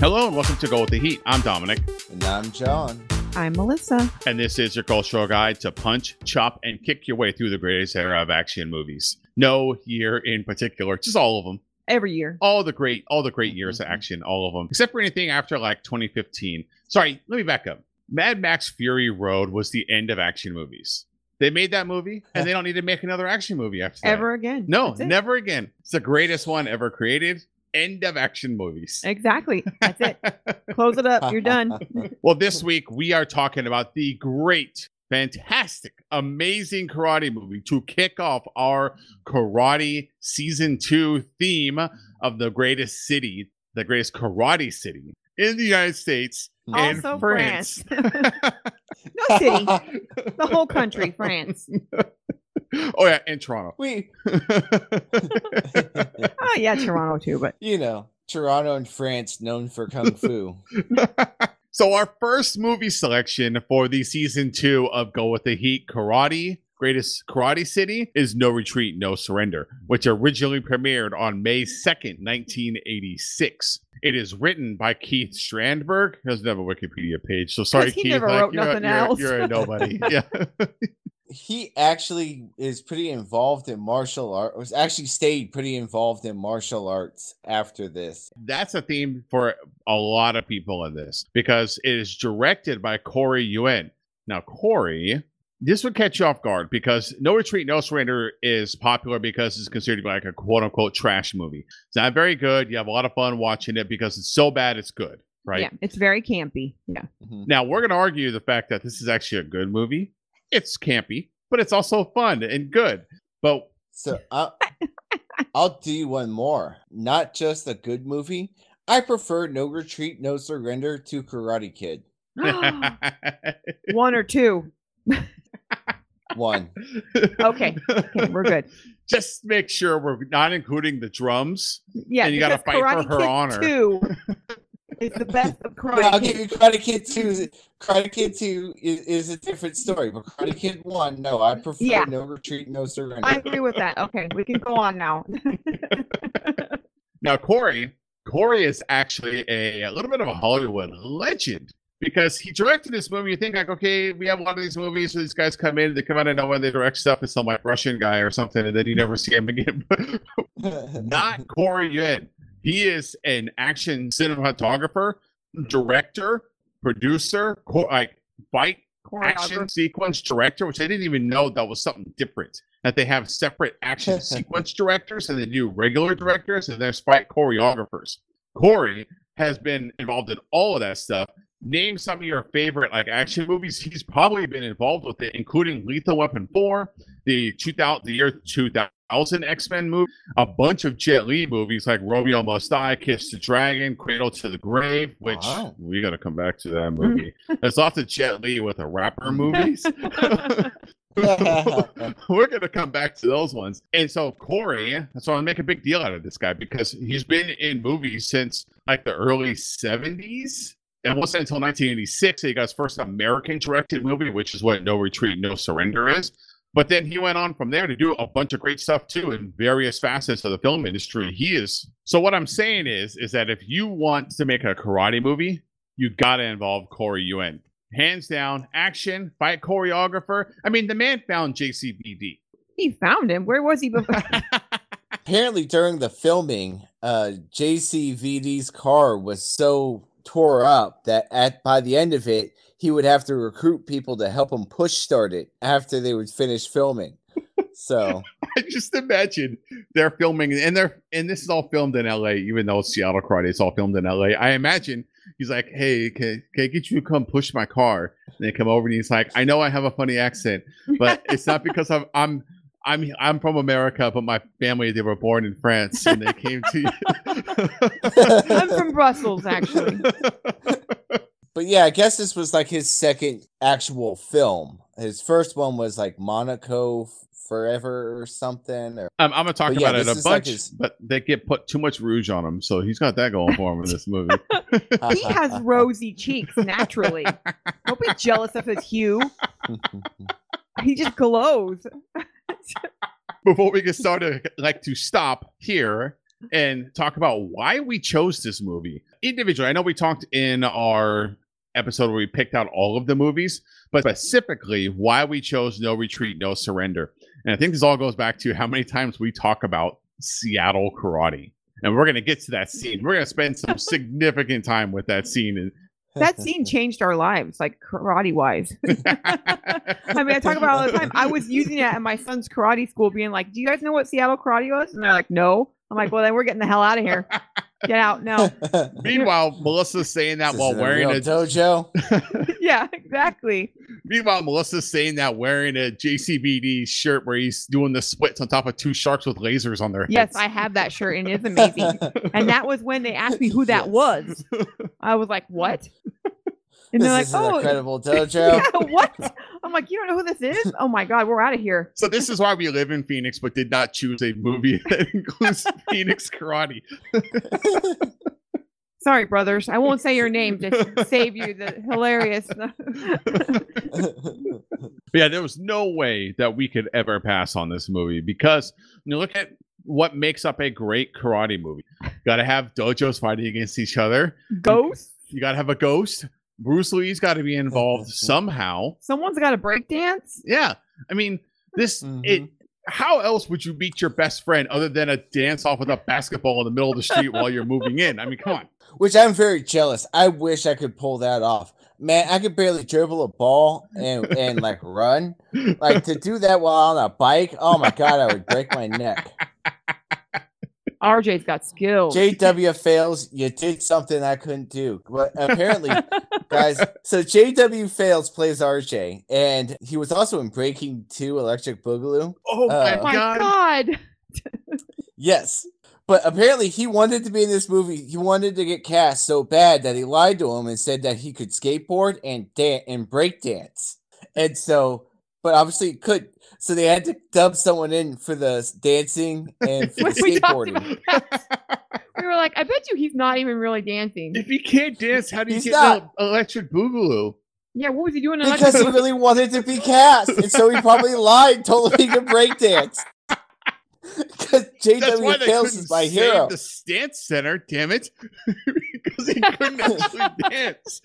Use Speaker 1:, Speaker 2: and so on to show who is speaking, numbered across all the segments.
Speaker 1: Hello and welcome to Go with the Heat. I'm Dominic,
Speaker 2: And I'm John.
Speaker 3: I'm Melissa.
Speaker 1: and this is your cultural guide to punch, chop, and kick your way through the greatest era of action movies. No year in particular, just all of them.
Speaker 3: Every year.
Speaker 1: All the great, all the great years of mm-hmm. action, all of them, except for anything after like 2015. Sorry, let me back up. Mad Max Fury Road was the end of action movies. They made that movie, and they don't need to make another action movie after that.
Speaker 3: Ever again.
Speaker 1: No, never again. It's the greatest one ever created. End of action movies.
Speaker 3: Exactly. That's it. Close it up. You're done.
Speaker 1: Well, this week we are talking about the great, fantastic, amazing karate movie to kick off our karate season two theme of the greatest city, the greatest karate city in the United States. and
Speaker 3: Also
Speaker 1: France.
Speaker 3: No city. The whole country, France.
Speaker 1: Oh yeah, in Toronto.
Speaker 2: we,
Speaker 3: Oh yeah, Toronto too, but
Speaker 2: you know, Toronto and France known for kung fu.
Speaker 1: so our first movie selection for the season two of Go with the Heat Karate Greatest Karate City is No Retreat, No Surrender, which originally premiered on May 2nd, 1986. It is written by Keith Strandberg. He doesn't have a Wikipedia page, so sorry,
Speaker 3: he
Speaker 1: Keith.
Speaker 3: never
Speaker 1: like,
Speaker 3: wrote
Speaker 1: you're, a-
Speaker 3: nothing
Speaker 1: you're
Speaker 3: else.
Speaker 1: you're a nobody. yeah.
Speaker 2: He actually is pretty involved in martial art. Was actually stayed pretty involved in martial arts after this.
Speaker 1: That's a theme for a lot of people in this because it is directed by Corey Yuen. Now, Corey, this would catch you off guard because No Retreat, No Surrender is popular because it's considered like a quote unquote trash movie. It's not very good. You have a lot of fun watching it because it's so bad it's good, right?
Speaker 3: yeah, it's very campy. Yeah.
Speaker 2: Mhm.
Speaker 1: Now, we're going to argue the fact that this is actually a good movie. It's campy, but it's also fun and good. But
Speaker 2: So I, I'll do one more. Not just a good movie. I prefer No Retreat, No Surrender to Karate Kid.
Speaker 3: One or two.
Speaker 2: One.
Speaker 3: Okay. Okay, we're good.
Speaker 1: just make sure we're not including the drums.
Speaker 3: Yeah.
Speaker 1: And you gotta
Speaker 3: because
Speaker 1: fight for
Speaker 3: Karate
Speaker 1: her
Speaker 3: Kid
Speaker 1: honor.
Speaker 3: 2 is the best of
Speaker 2: But I'll
Speaker 3: Karate
Speaker 2: give you Karate Kid 2. Karate Kid 2 is, is a different story. But Karate Kid 1, no, I prefer
Speaker 3: Yeah.
Speaker 2: No Retreat, No Surrender.
Speaker 3: I agree with that. Okay, we can go on now.
Speaker 1: Now, Corey, Corey is actually a, a little bit of a Hollywood legend because he directed this movie. You think like, okay, we have a lot of these movies where these guys come in, they come out of nowhere, they direct stuff with some like Russian guy or something, and then you never see him again. Not Corey Yuen. He is an action cinematographer, director, producer, co- like fight action sequence director, which I didn't even know that was something different. That they have separate action sequence directors and they do regular directors and there's fight choreographers. Corey has been involved in all of that stuff. Name some of your favorite like action movies. He's probably been involved with it, including Lethal Weapon 4, the 2000, the year 2000 X Men movie, a bunch of Jet Li movies like Romeo Must Die, Kiss the Dragon, Cradle to the Grave, which
Speaker 2: Wow.
Speaker 1: we got to come back to that movie. There's lots of Jet Li with a rapper movies. We're gonna come back to those ones. And so Corey, so I make a big deal out of this guy because he's been in movies since like the early 70s. And it wasn't until 1986 that he got his first American directed movie, which is what No Retreat, No Surrender is. But then he went on from there to do a bunch of great stuff too in various facets of the film industry. He is so what I'm saying is is that if you want to make a karate movie, you gotta involve Corey Yuen. Hands down, action, fight choreographer. I mean, the man found JCVD.
Speaker 3: He found him. Where was he before?
Speaker 2: Apparently, during the filming, uh, JCVD's car was so tore up that at by the end of it, he would have to recruit people to help him push start it after they would finish filming. So
Speaker 1: I just imagine they're filming, and they're and this is all filmed in LA, even though it's Seattle Karate, it's all filmed in LA. I imagine he's like, "Hey, can, can I get you to come push my car?" And they come over, and he's like, "I know I have a funny accent, but it's not because I'm I'm I'm I'm from America, but my family they were born in France, and they came to."
Speaker 3: I'm from Brussels, actually.
Speaker 2: But yeah, I guess this was like his second actual film. His first one was like Monaco Forever or something. Or
Speaker 1: I'm, I'm gonna talk
Speaker 2: But yeah,
Speaker 1: about it a
Speaker 2: is like
Speaker 1: bunch,
Speaker 2: his-
Speaker 1: but they get put too much rouge on him, so he's got that going for him in this movie.
Speaker 3: He has rosy cheeks naturally. Don't be jealous of his hue. He just glows.
Speaker 1: Before we get started, I'd like to stop here and talk about why we chose this movie individually. I know we talked in our episode where we picked out all of the movies, but specifically why we chose No Retreat, No Surrender. And I think this all goes back to how many times we talk about Seattle karate. And we're going to get to that scene. We're going to spend some significant time with that scene.
Speaker 3: That scene changed our lives, like karate wise. I mean, I talk about it all the time. I was using it at my son's karate school, being like, "Do you guys know what Seattle karate was?" And they're like, "No." I'm like, "Well, then we're getting the hell out of here. Get out no."
Speaker 1: Meanwhile, Melissa's saying that
Speaker 2: This
Speaker 1: while
Speaker 2: is a
Speaker 1: wearing a
Speaker 2: dojo.
Speaker 3: yeah, exactly.
Speaker 1: Meanwhile, Melissa's saying that wearing a JCVD shirt where he's doing the splits on top of two sharks with lasers on their heads.
Speaker 3: Yes, I have that shirt, and it's amazing. and that was when they asked me who that
Speaker 2: Yes.
Speaker 3: was. I was like, "What?" And they're like,
Speaker 2: this is an
Speaker 3: "Oh,
Speaker 2: incredible
Speaker 3: yeah, what?" I'm like, "You don't know who this is? Oh my god, we're out of here."
Speaker 1: So this is why we live in Phoenix, but did not choose a movie that includes Phoenix karate.
Speaker 3: Sorry, brothers. I won't say your name to save you the hilarious.
Speaker 1: Yeah, there was no way that we could ever pass on this movie because you know, look at what makes up a great karate movie. Got to have dojos fighting against each other.
Speaker 3: Ghost.
Speaker 1: You got to have a ghost. Bruce Lee's got to be involved somehow.
Speaker 3: Someone's got to break dance.
Speaker 1: Yeah, I mean this.
Speaker 2: Mhm.
Speaker 1: It. How else would you meet your best friend other than a dance off with a basketball in the middle of the street while you're moving in? I mean, come on.
Speaker 2: Which I'm very jealous. I wish I could pull that off. Man, I could barely dribble a ball and, and like run. Like to do that while on a bike, oh my god, I would break my neck.
Speaker 3: RJ's got skills.
Speaker 2: JW fails, you did something I couldn't do. But apparently, guys, so JW fails plays RJ, and he was also in Breaking Two Electric Boogaloo.
Speaker 1: Oh
Speaker 2: Uh,
Speaker 3: oh
Speaker 1: my
Speaker 3: my
Speaker 1: god!
Speaker 3: god.
Speaker 2: Yes. But apparently he wanted to be in this movie. He wanted to get cast so bad that he lied to him and said that he could skateboard and dance and break dance. And so, but obviously he could. So they had to dub someone in for the dancing and for the
Speaker 3: We
Speaker 2: skateboarding.
Speaker 3: We were like, I bet you he's not even really dancing.
Speaker 1: If he can't dance, how do you
Speaker 2: He's
Speaker 1: get
Speaker 2: not.
Speaker 1: the electric boogaloo?
Speaker 3: Yeah, what was he doing?
Speaker 2: Because he really wanted to be cast. And so he probably lied, told him he could break dance. Because JW
Speaker 1: they
Speaker 2: is my hero.
Speaker 1: the stance center. Damn it! Because he couldn't actually dance.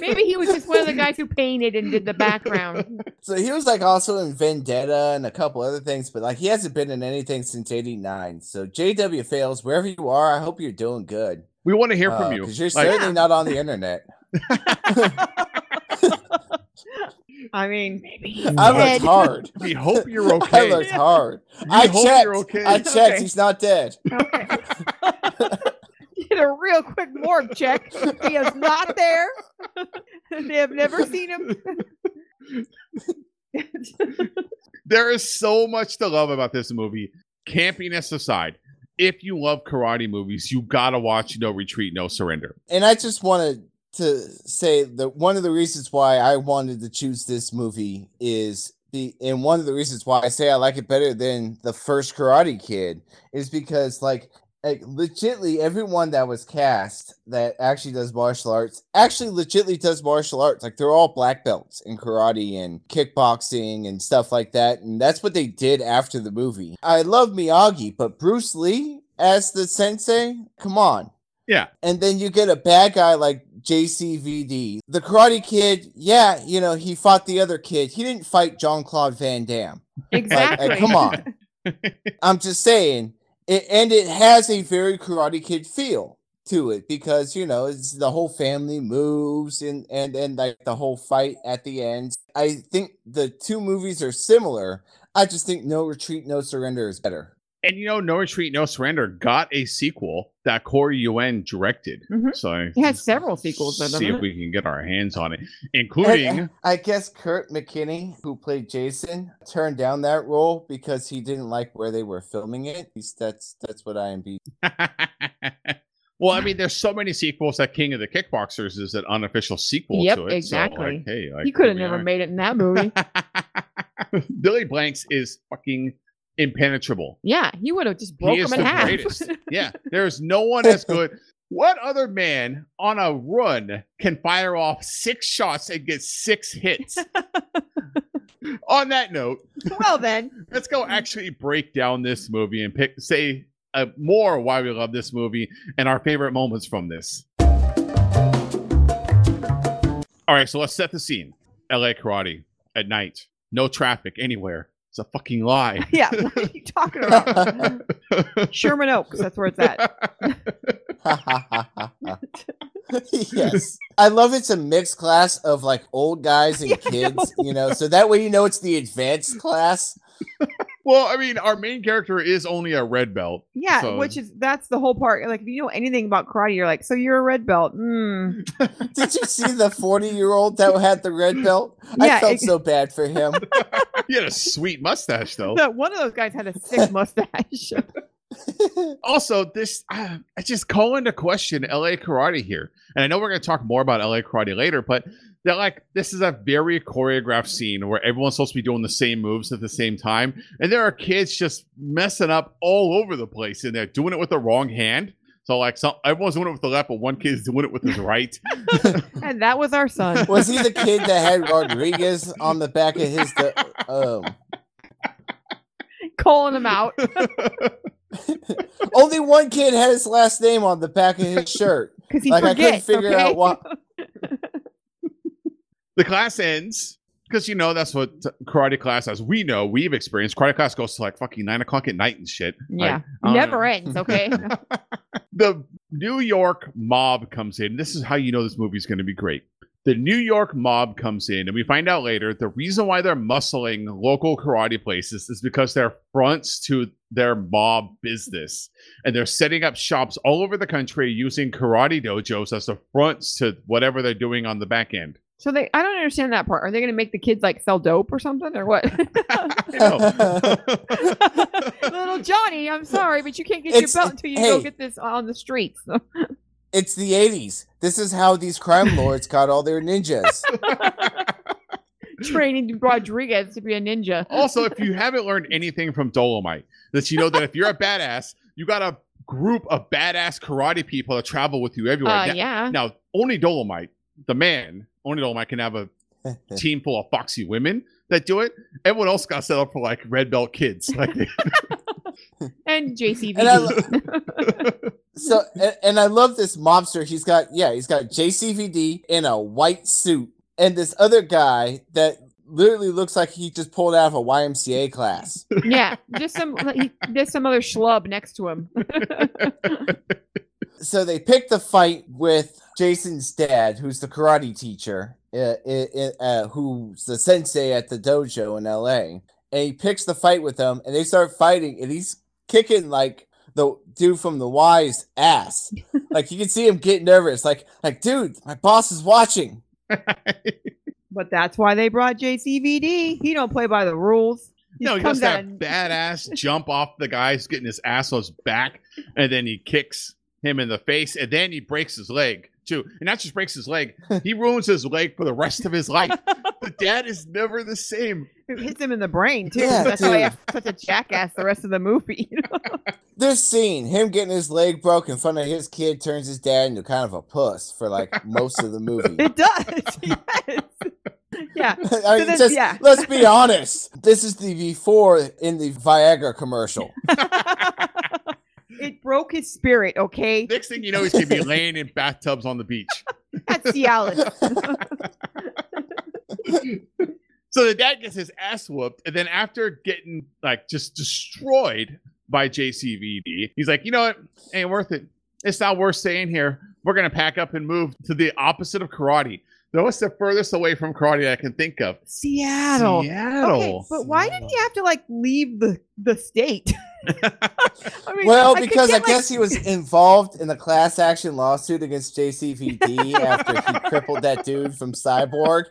Speaker 3: Maybe he was just one of the guys who painted and did the background.
Speaker 2: So he was like also in Vendetta and a couple other things, but like he hasn't been in anything since '89. So JW fails wherever you are. I hope you're doing good.
Speaker 1: We want to hear from uh, you.
Speaker 2: because you're
Speaker 1: Like,
Speaker 2: certainly not on the internet.
Speaker 3: I mean, maybe he's
Speaker 2: I
Speaker 3: dead.
Speaker 2: looked hard.
Speaker 1: we hope you're okay.
Speaker 2: I
Speaker 1: okay.
Speaker 2: looked hard.
Speaker 1: We
Speaker 2: I
Speaker 1: hope
Speaker 2: checked.
Speaker 1: you're okay.
Speaker 2: I checked.
Speaker 3: Okay.
Speaker 2: He's not dead.
Speaker 3: Okay. Did a real quick morgue check. He is not there. they have never seen him.
Speaker 1: there is so much to love about this movie. Campiness aside, if you love karate movies, you gotta watch No Retreat, No Surrender.
Speaker 2: And I just wanted to say that one of the reasons why I wanted to choose this movie is the and one of the reasons why I say I like it better than the first Karate Kid is because like like legitly everyone that was cast that actually does martial arts actually legitly does martial arts like they're all black belts in karate and kickboxing and stuff like that and that's what they did after the movie i love miyagi but bruce lee as the sensei come on
Speaker 1: Yeah.
Speaker 2: and then you get a bad guy like JCVD. The Karate Kid, yeah, you know, he fought the other kid. He didn't fight Jean Claude Van Damme.
Speaker 3: Exactly.
Speaker 2: Like, come on. I'm just saying, it, and it has a very Karate Kid feel to it because you know it's the whole family moves and and and like the whole fight at the end. I think the two movies are similar. I just think No Retreat, No Surrender is better.
Speaker 1: And you know, No Retreat, No Surrender got a sequel that Corey Yuen directed.
Speaker 3: Mhm.
Speaker 1: So
Speaker 3: He has several sequels, though,
Speaker 1: See if
Speaker 3: it?
Speaker 1: we can get our hands on it, including
Speaker 2: I guess Kurt McKinney, who played Jason, turned down that role because he didn't like where they were filming it. He's, that's that's what IMB.
Speaker 1: well, I mean, there's so many sequels that King of the Kickboxers is an unofficial sequel
Speaker 3: Yep,
Speaker 1: to it. so, like,
Speaker 3: exactly.
Speaker 1: hey, like,
Speaker 3: he could have never
Speaker 1: are.
Speaker 3: made it in that movie.
Speaker 1: Billy Blanks is fucking impenetrable.
Speaker 3: yeah, he would have just broke him in
Speaker 1: the
Speaker 3: half.
Speaker 1: greatest. Yeah, there's no one as good. What other man on a run can fire off six shots and get six hits? on that note,
Speaker 3: well then,
Speaker 1: let's go actually break down this movie and pick say uh, more why we love this movie and our favorite moments from this. All right, so let's set the scene. LA karate at night. No traffic anywhere. It's a fucking lie.
Speaker 3: Yeah, what are you talking about? Sherman Oaks, that's where it's at.
Speaker 2: yes. I love it's a mixed class of like old guys and
Speaker 3: Yeah, I
Speaker 2: kids, you know, so that way you know it's the advanced class.
Speaker 1: Well, I mean, our main character is only a red belt.
Speaker 3: Yeah,
Speaker 1: So-
Speaker 3: which is that's the whole part. Like if you know anything about karate, you're like, so you're a red belt. Mm.
Speaker 2: Did you see the 40 year old that had the red belt? I felt
Speaker 3: it-
Speaker 2: so bad for him.
Speaker 1: He had a sweet mustache, though.
Speaker 3: No, one of those guys had a sick mustache.
Speaker 1: also this uh, i just call into question la karate here and i know we're going to talk more about la karate later but they're like this is a very choreographed scene where everyone's supposed to be doing the same moves at the same time and there are kids just messing up all over the place and they're doing it with the wrong hand so like some everyone's doing it with the left but one kid's doing it with his right
Speaker 3: and that was our son.
Speaker 2: Was he the kid that had Rodriguez on the back of his? The, um,
Speaker 3: Calling him out.
Speaker 2: only one kid had his last name on the back of his shirt.
Speaker 3: Because he
Speaker 2: Like I couldn't figure
Speaker 3: okay?
Speaker 2: out what.
Speaker 1: The class ends because you know that's what karate class as we know we've experienced karate class goes to like fucking nine o'clock at night and shit
Speaker 3: Yeah,
Speaker 1: don't
Speaker 3: never
Speaker 1: know.
Speaker 3: ends. Okay.
Speaker 1: the New York mob comes in. This is how you know this movie is going to be great. The New York mob comes in, and we find out later the reason why they're muscling local karate places is because they're fronts to their mob business. And they're setting up shops all over the country using karate dojos as the fronts to whatever they're doing on the back end.
Speaker 3: So they, I don't understand that part. Are they going to make the kids like sell dope or something or what? Little Johnny, I'm sorry, but you can't get
Speaker 2: It's-
Speaker 3: your belt until you go get this on the streets.
Speaker 2: It's the 80s. This is how these crime lords got all their ninjas.
Speaker 3: Training Rodriguez to be a ninja.
Speaker 1: also, if you haven't learned anything from Dolomite, that you know that if you're a badass, you got a group of badass karate people that travel with you everywhere.
Speaker 3: Uh,
Speaker 1: Now-
Speaker 3: yeah.
Speaker 1: Now, only Dolomite, the man, only Dolomite can have a team full of foxy women that do it. Everyone else got set up for like red belt kids. Like,
Speaker 3: And JCVD.
Speaker 2: And I So and, and I love this mobster. He's got yeah, he's got JCVD in a white suit, and this other guy that literally looks like he just pulled out of a YMCA class.
Speaker 3: yeah, just some he, there's some other schlub next to him.
Speaker 2: so they pick the fight with Jason's dad, who's the karate teacher, uh, uh, uh, who's the sensei at the dojo in LA, and he picks the fight with them, and they start fighting, and he's kicking like the dude from the Y's ass. like you can see him get nervous, like like dude, my boss is watching.
Speaker 3: but that's why they brought JCVD. He don't play by the rules. He
Speaker 1: no, he does that
Speaker 3: and-
Speaker 1: badass jump off the guy who's getting his ass on his back, and then he kicks him in the face, and then he breaks his leg too. And that just breaks his leg, he ruins his leg for the rest of his life. the dad is never the same.
Speaker 3: It hits him in the brain too.
Speaker 2: Yeah,
Speaker 3: That's why he's such a jackass the rest of the movie. you know?
Speaker 2: This scene, him getting his leg broke in front of his kid, turns his dad into kind of a puss for like most of the movie.
Speaker 3: it does. yes. Yeah.
Speaker 2: I mean,
Speaker 3: then-
Speaker 2: just
Speaker 3: yeah.
Speaker 2: let's be honest. This is the before in the Viagra commercial.
Speaker 3: It broke his spirit, okay?
Speaker 1: Next thing you know, he's gonna be laying in bathtubs on the beach.
Speaker 3: That's Cialis.
Speaker 1: So the dad gets his ass whooped, and then after getting like just destroyed by JCVD, he's like, you know what? Ain't worth it. It's not worth staying here. We're gonna pack up and move to the opposite of karate. Though it's the furthest away from karate I can think of.
Speaker 3: Seattle.
Speaker 1: Seattle.
Speaker 3: Okay, but why did he have to like leave the the state? I mean,
Speaker 2: Well,
Speaker 3: I could
Speaker 2: because I
Speaker 3: get, like-
Speaker 2: guess he was involved in the class action lawsuit against JCVD after he crippled that dude from Cyborg,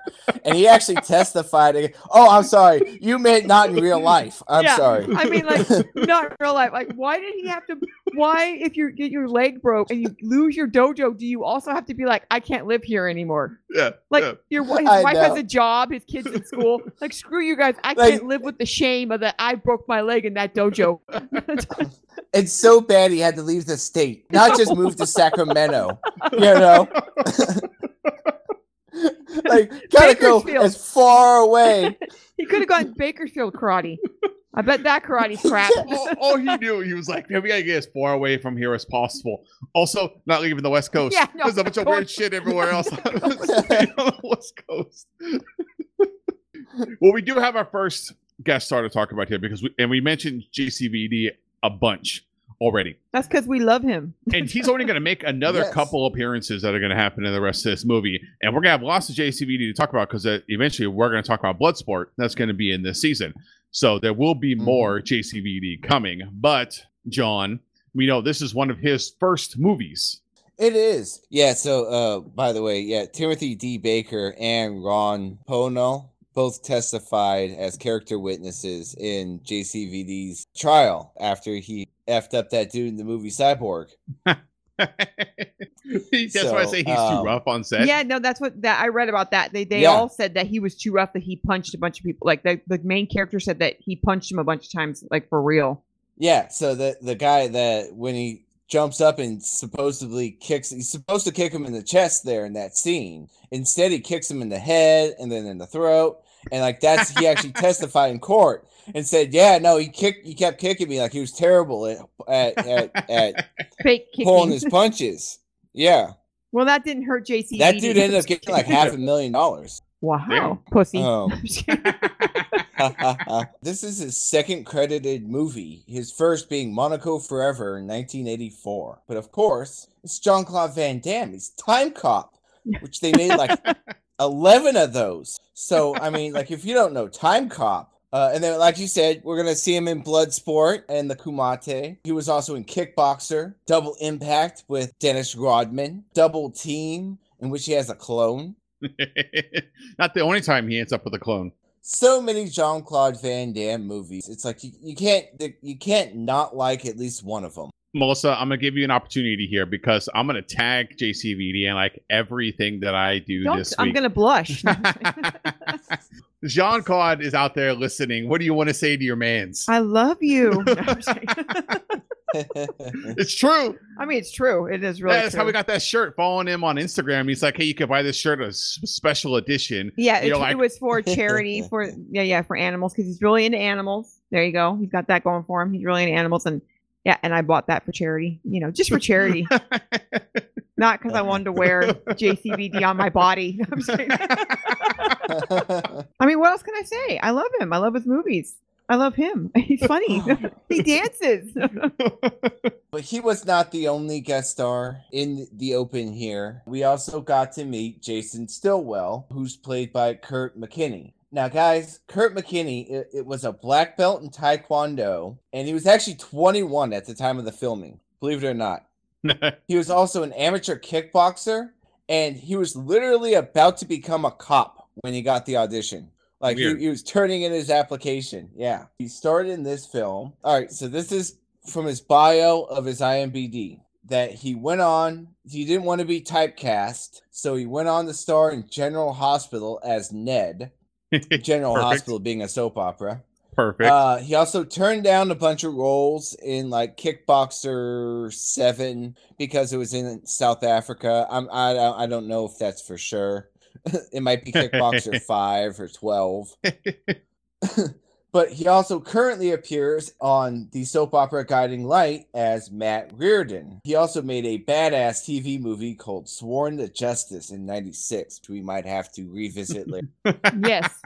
Speaker 2: and he actually testified. ag- Oh, I'm sorry, you meant not in real life. I'm
Speaker 3: Yeah.
Speaker 2: sorry.
Speaker 3: I mean, like not in real life. Like, why did he have to? Why, if you get your leg broke and you lose your dojo, do you also have to be like, I can't live here anymore?
Speaker 1: yeah,
Speaker 3: Like
Speaker 1: yeah.
Speaker 3: your his
Speaker 2: I
Speaker 3: wife has a job, his kids in school. Like, screw you guys. I
Speaker 2: Like-
Speaker 3: can't live with the shame of that I broke my leg in that dojo.
Speaker 2: It's so bad he had to leave the state, not just move to Sacramento. You know, like gotta go as far away.
Speaker 3: he could have gone Bakersfield karate. I bet that karate's crap.
Speaker 1: all, all he knew, he was like, "Man, we gotta get as far away from here as possible." Also, not leaving the West Coast.
Speaker 3: Yeah, no,
Speaker 1: There's a bunch of
Speaker 3: of
Speaker 1: weird shit everywhere else on the West Coast. well, we do have our first guest star to talk about here because we and we mentioned JCVD a bunch already,
Speaker 3: That's because we love him.
Speaker 1: and he's only going to make another
Speaker 2: Yes.
Speaker 1: couple appearances that are going to happen in the rest of this movie, and we're going to have lots of JCVD to talk about because uh, eventually we're going to talk about Bloodsport. That's going to be in this season, so there will be more JCVD coming. But John, we know this is one of his first movies.
Speaker 2: It is. Yeah, so uh by the way, yeah, Timothy D. Baker and Ron Pono both testified as character witnesses in JCVD's trial after he effed up that dude in the movie Cyborg.
Speaker 1: That's why I say he's too
Speaker 2: um,
Speaker 1: rough on set.
Speaker 3: Yeah, no, that's what that I read about that. They they
Speaker 2: Yeah.
Speaker 3: all said that he was too rough that he punched a bunch of people. Like the, the main character said that he punched him a bunch of times, like for real.
Speaker 2: Yeah, so the the guy that when he jumps up and supposedly kicks he's supposed to kick him in the chest there in that scene. Instead he kicks him in the head and then in the throat. And like that's he actually testified in court and said, Yeah, no, he kicked he kept kicking me like he was terrible at at at, at
Speaker 3: Fake
Speaker 2: pulling his punches. Yeah.
Speaker 3: well, that didn't hurt JC.
Speaker 2: That dude ended up getting like half a million dollars.
Speaker 3: Wow,
Speaker 1: Damn.
Speaker 3: pussy.
Speaker 2: Um, this is his second credited movie, his first being Monaco Forever in 1984. But of course, it's John Claude Van Damme. He's Time Cop, which they made like 11 of those. So, I mean, like, if you don't know Time Cop, uh, and then, like you said, we're going to see him in Bloodsport and the Kumite. He was also in Kickboxer, Double Impact with Dennis Rodman, Double Team, in which he has a clone.
Speaker 1: Not the only time he ends up with a clone.
Speaker 2: so many Jean Claude Van Damme movies. It's like you, you can't you can't not like at least one of them.
Speaker 1: Melissa, I'm gonna give you an opportunity here because I'm gonna tag JCVD and like everything that I do
Speaker 3: Don't,
Speaker 1: this
Speaker 3: I'm gonna blush.
Speaker 1: Jean Claude is out there listening. What do you want to say to your man's?
Speaker 3: I love you. No, I'm just kidding.
Speaker 1: It's true.
Speaker 3: I mean, it's true. It is really
Speaker 1: That's
Speaker 3: true.
Speaker 1: how we got that shirt. Following him on Instagram, he's like, "Hey, you can buy this shirt a special edition."
Speaker 3: yeah, it,
Speaker 1: know,
Speaker 3: it was for charity for yeah, yeah, for animals because he's really into animals. There you go. He's got that going for him. He's really into animals, and yeah, and I bought that for charity. You know, just for charity, not because I wanted to wear JCVD on my body. I'm. I mean, what else can I say? I love him. I love his movies. I love him. He's funny. he dances.
Speaker 2: but he was not the only guest star in the open here. We also got to meet Jason Stillwell, who's played by Kurt McKinney. Now, guys, Kurt McKinney, it, it was a black belt in Taekwondo, and he was actually 21 at the time of the filming, believe it or not. He was also an amateur kickboxer, and he was literally about to become a cop when he got the audition. Like he, he was turning in his application. Yeah. He started in this film. All right, so this is from his bio of his IMBD that he went on, he didn't want to be typecast, so he went on to star in General Hospital as Ned. General
Speaker 1: Perfect.
Speaker 2: Hospital being a soap opera.
Speaker 1: Perfect.
Speaker 2: Uh, he also turned down a bunch of roles in like Kickboxer Seven because it was in South Africa. I'm I I don't know if that's for sure. it might be Kickboxer Five or Twelve. But he also currently appears on the soap opera Guiding Light as Matt Reardon. He also made a badass TV movie called Sworn to Justice in '96, which we might have to revisit later.
Speaker 3: yes.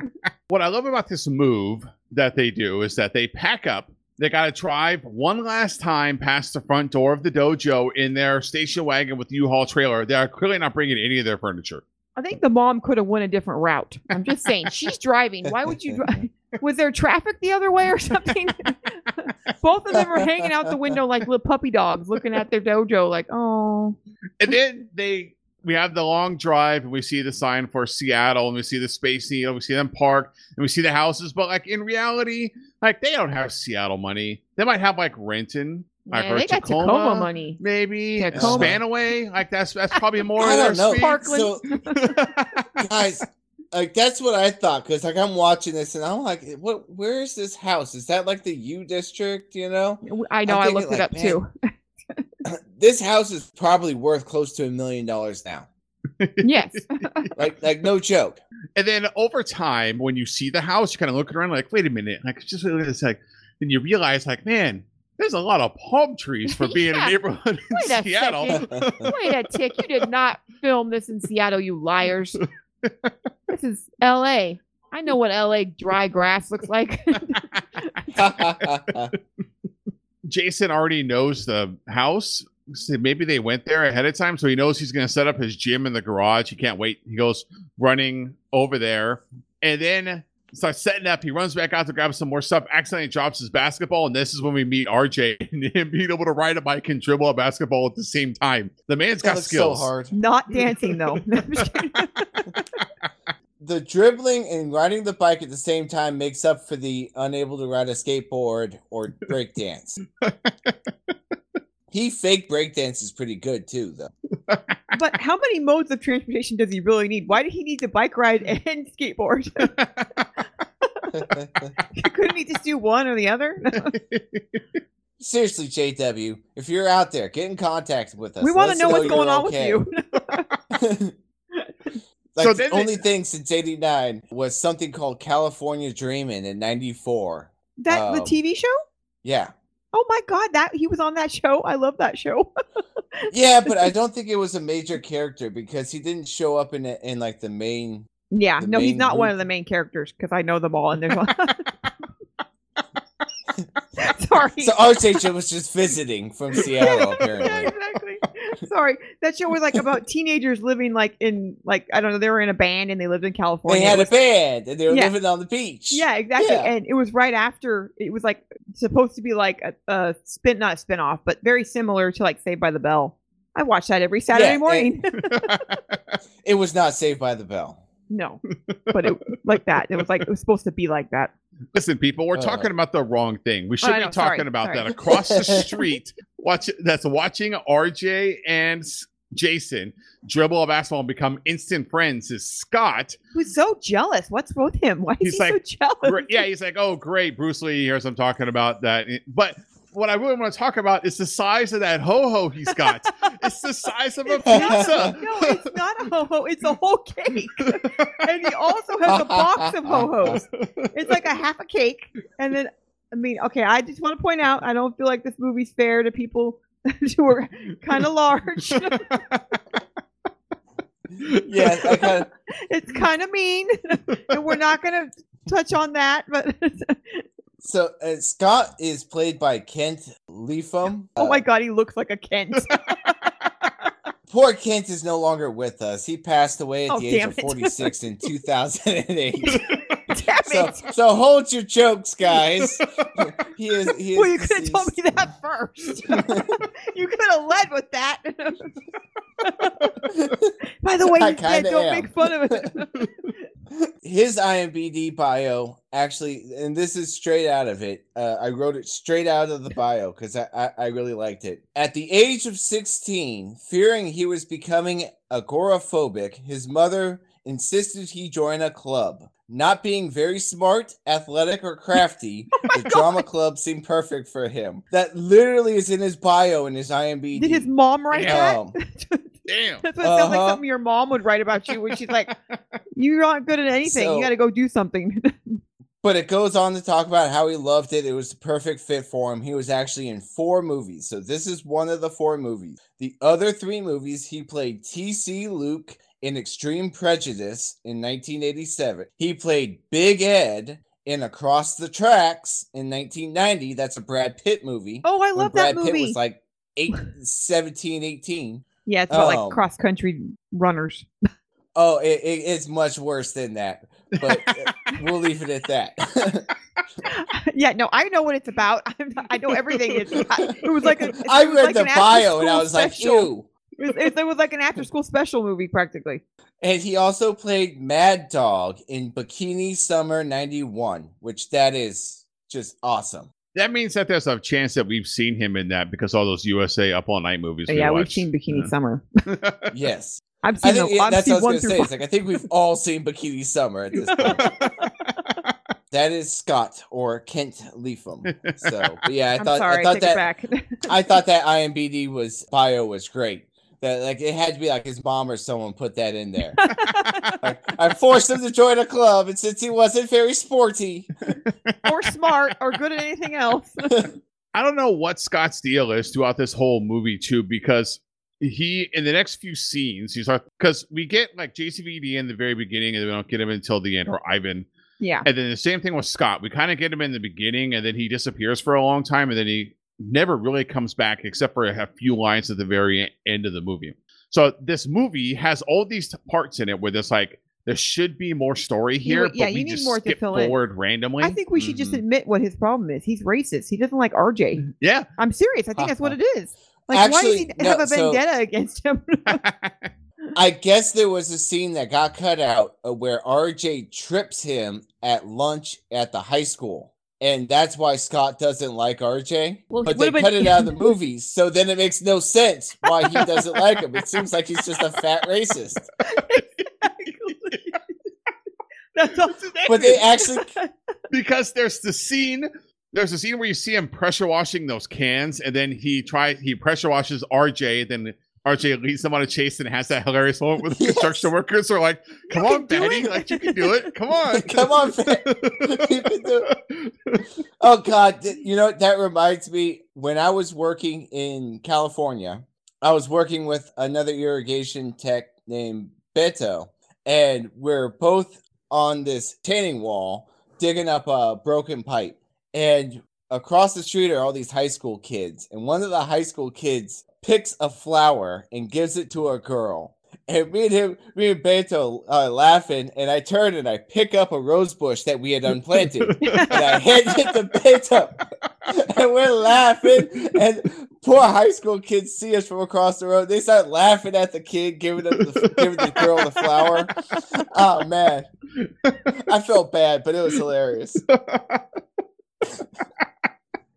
Speaker 1: what I love about this move that they do is that they pack up. They got to drive one last time past the front door of the dojo in their station wagon with the U-Haul trailer. They are clearly not bringing any of their furniture.
Speaker 3: I think the mom could have went a different route. I'm just saying, she's driving. Why would you drive? Was there traffic the other way or something? Both of them are hanging out the window like little puppy dogs looking at their dojo, like, oh.
Speaker 1: And then they we have the long drive and we see the sign for Seattle and we see the space needle, we see them park and we see the houses, but like in reality, like they don't have Seattle money. They might have like Renton, like
Speaker 3: Man,
Speaker 1: or
Speaker 3: they got
Speaker 1: Tacoma,
Speaker 3: Tacoma money.
Speaker 1: maybe
Speaker 3: Tacoma.
Speaker 1: Spanaway. Like that's that's probably more
Speaker 2: I
Speaker 1: of their
Speaker 2: don't know.
Speaker 1: speed.
Speaker 2: So, guys, like that's what I thought because like I'm watching this and I'm like, what? Where is this house? Is that like the U district? You know,
Speaker 3: I know,
Speaker 2: I'm
Speaker 3: looked
Speaker 2: thinking,
Speaker 3: it up
Speaker 2: like,
Speaker 3: too.
Speaker 2: this house is probably worth close to a million dollars now.
Speaker 3: yes.
Speaker 2: Like, like no joke.
Speaker 1: And then over time, when you see the house, you're kind of looking around like, wait a minute, like just look at this, like, then you realize, like, man, there's a lot of palm trees for being
Speaker 3: Yeah.
Speaker 1: a neighborhood in
Speaker 3: Wait a
Speaker 1: Seattle.
Speaker 3: Wait a tick. You did not film this in Seattle, you liars. This is LA. I know what LA dry grass looks like.
Speaker 1: Jason already knows the house. So maybe they went there ahead of time, so he knows he's going to set up his gym in the garage. He can't wait. He goes running over there, and then starts setting up. He runs back out to grab some more stuff. Accidentally drops his basketball, and this is when we meet RJ and him being able to ride a bike and dribble a basketball at the same time. The man's
Speaker 2: That
Speaker 1: got
Speaker 2: looks so
Speaker 1: skills.
Speaker 2: hard.
Speaker 3: not dancing though.
Speaker 2: The dribbling and riding the bike at the same time makes up for the unable to ride a skateboard or break dance. he fake breakdance is pretty good too, though.
Speaker 3: but how many modes of transportation does he really need? Why did he need to bike ride and skateboard? Couldn't he just do one or the other?
Speaker 2: Seriously, JW, if you're out there, get in contact with us.
Speaker 3: we want to know what's going on
Speaker 2: okay.
Speaker 3: with you.
Speaker 2: Like
Speaker 1: So
Speaker 2: the
Speaker 1: then they-
Speaker 2: only thing since '89 was something called California Dreamin' in '94.
Speaker 3: That the
Speaker 2: Um,
Speaker 3: TV show?
Speaker 2: Yeah,
Speaker 3: Oh my god, that he was on that show. I love that show.
Speaker 2: yeah, but I don't think it was a major character because he didn't show up in it in like the main.
Speaker 3: Yeah,
Speaker 2: The
Speaker 3: no, he's
Speaker 2: main
Speaker 3: not one of the main characters because I know them all, and there's. Sorry.
Speaker 2: So RJ was just visiting from Seattle,
Speaker 3: yeah,
Speaker 2: apparently.
Speaker 3: exactly. Sorry, that show was like about teenagers living like in like I don't know. They were in a band and they lived in California.
Speaker 2: They
Speaker 3: It
Speaker 2: had a band and they were
Speaker 3: Yeah.
Speaker 2: living on the beach.
Speaker 3: yeah, exactly.
Speaker 2: Yeah.
Speaker 3: And it was right after it was like supposed to be like a, a spin, not a spin off, but very similar to like Saved by the Bell. I watch that every Saturday
Speaker 2: and-
Speaker 3: morning.
Speaker 2: It was not Saved by the Bell.
Speaker 3: No, but it like that. It was like it was supposed to be like that.
Speaker 1: Listen, people, we're
Speaker 2: Uh.
Speaker 1: talking about the wrong thing. We should
Speaker 3: I
Speaker 1: be talking
Speaker 3: sorry,
Speaker 1: about
Speaker 3: sorry.
Speaker 1: that across the street. Watch that's watching RJ and Jason dribble a basketball and become instant friends is Scott.
Speaker 3: Who's so jealous. What's with him? Why is
Speaker 1: He's
Speaker 3: he
Speaker 1: like,
Speaker 3: so jealous?
Speaker 1: Yeah, he's like, oh, great, Bruce Lee. Here's I'm talking about that. But what I really want to talk about is the size of that ho ho he's got. it's the size of a pizza.
Speaker 3: No, it's not a ho ho. It's a whole cake, and he also has a box of ho hos. It's like a half a cake, and then I mean, okay, I just want to point out, I don't feel like this movie's fair to people who are kind of large.
Speaker 2: Yeah, I kind of.
Speaker 3: it's kind of mean, and we're not gonna touch on that. But
Speaker 2: So uh, Scott is played by Kent Lipham.
Speaker 3: oh
Speaker 2: Uh,
Speaker 3: my god, he looks like a Kent.
Speaker 2: Poor Kent is no longer with us. He passed away at
Speaker 3: Oh,
Speaker 2: the age of 46 in 2008.
Speaker 3: Damn
Speaker 2: so, so hold your jokes, guys. He is. He is
Speaker 3: Well, you could have told me that first. you could have led with that. By the way,
Speaker 2: I
Speaker 3: he's dead. Don't
Speaker 2: am.
Speaker 3: make fun of it.
Speaker 2: His IMBD bio actually, and this is straight out of it. Uh, I wrote it straight out of the bio because I, I, I really liked it. At the age of 16, fearing he was becoming agoraphobic, his mother insisted he join a club. Not being very smart, athletic, or crafty,
Speaker 3: Oh
Speaker 2: the drama club seemed perfect for him. That literally is in his bio in his IMBD.
Speaker 3: Did his mom write
Speaker 2: Um,
Speaker 3: that?
Speaker 1: Damn.
Speaker 3: That's what it sounds like
Speaker 2: Uh-huh.
Speaker 3: something your mom would write about you when she's like, "You're not good at anything.
Speaker 2: So-
Speaker 3: you got to go do something."
Speaker 2: But it goes on to talk about how he loved it. It was the perfect fit for him. He was actually in four movies. So this is one of the four movies. The other three movies, he played T.C. Luke in Extreme Prejudice in 1987. He played Big Ed in Across the Tracks in 1990. That's a Brad Pitt movie.
Speaker 3: oh, I
Speaker 2: when
Speaker 3: love
Speaker 2: Brad
Speaker 3: that
Speaker 2: Pitt
Speaker 3: movie.
Speaker 2: was like eight, 17, 18.
Speaker 3: Yeah, it's about
Speaker 2: um,
Speaker 3: like cross country runners.
Speaker 2: Oh, it, it- it's much worse than that. But uh, we'll leave it at that.
Speaker 3: yeah, no, I know what it's about. I'm not- I know everything. It's it was like a, it
Speaker 2: I read
Speaker 3: like
Speaker 2: the
Speaker 3: an
Speaker 2: bio and I was like,
Speaker 3: special.
Speaker 2: ew.
Speaker 3: It was, it was like an after school special movie, practically.
Speaker 2: And he also played Mad Dog in Bikini Summer 91, which that is just awesome.
Speaker 1: That means that there's a chance that we've seen him in that because all those USA Up All Night movies. we
Speaker 3: yeah, we've seen Bikini
Speaker 1: Yeah.
Speaker 3: Summer.
Speaker 2: Yes.
Speaker 3: I've
Speaker 2: I
Speaker 3: seen,
Speaker 2: think
Speaker 3: the,
Speaker 2: yeah,
Speaker 3: I've
Speaker 2: that's
Speaker 3: seen
Speaker 2: what I was going to say. It's like, I think we've all seen Bikini Summer at this point. that is Scott or Kent Lipham. So, yeah, I
Speaker 3: I'm
Speaker 2: thought,
Speaker 3: sorry,
Speaker 2: I thought
Speaker 3: take
Speaker 2: that,
Speaker 3: back.
Speaker 2: I thought that IMBD was bio was great. That like it had to be like his mom or someone put that in there. Like, I forced him to join a club, and since he wasn't very sporty,
Speaker 3: or smart or good at anything else.
Speaker 1: I don't know what Scott's deal is throughout this whole movie too, because he in the next few scenes he's like because we get like JCVD in the very beginning and we don't get him until the end or Ivan
Speaker 3: yeah.
Speaker 1: and then the same thing with Scott we kind of get him in the beginning and then he disappears for a long time and then he never really comes back except for a few lines at the very end of the movie so this movie has all these parts in it where there's like there should be more story here
Speaker 3: would- yeah,
Speaker 1: but we
Speaker 3: you need
Speaker 1: just
Speaker 3: more to
Speaker 1: skip
Speaker 3: fill in.
Speaker 1: forward randomly
Speaker 3: I think we should just
Speaker 2: Mhm.
Speaker 3: admit what his problem is. He's racist. He doesn't like RJ.
Speaker 1: yeah
Speaker 3: I'm serious. I think that's what it is. Like, why does he
Speaker 2: Actually,
Speaker 3: have
Speaker 2: no,
Speaker 3: a
Speaker 2: so-
Speaker 3: vendetta against him?
Speaker 2: I guess there was a scene that got cut out uh, where RJ trips him at lunch at the high school. And that's why Scott doesn't like RJ.
Speaker 3: Well,
Speaker 2: but they
Speaker 3: about-
Speaker 2: cut it out of the movies. So then it makes no sense why he doesn't like him. It seems like he's just a fat racist.
Speaker 3: that's all.
Speaker 2: But they actually
Speaker 1: because there's the scene there's a scene where you see him pressure washing those cans and then he tries he pressure washes rj then rj leads them on a chase and has that hilarious moment with the
Speaker 2: Yes.
Speaker 1: construction workers are like come
Speaker 3: You
Speaker 1: on betty like you can do it come on
Speaker 2: Come on, Betty. You can do Oh God, you know that reminds me. When I was working in California, I was working with another irrigation tech named Beto, and we're both on this tanning wall digging up a broken pipe. And across the street are all these high school kids, and one of the high school kids picks a flower and gives it to a girl. And me and him, me and Beto uh, laughing, and I turn and I pick up a rose bush that we had unplanted and I hand it to Beto, and we're laughing. And poor high school kids see us from across the road. They start laughing at the kid giving the giving the girl the flower. Oh man, I felt bad, but it was hilarious.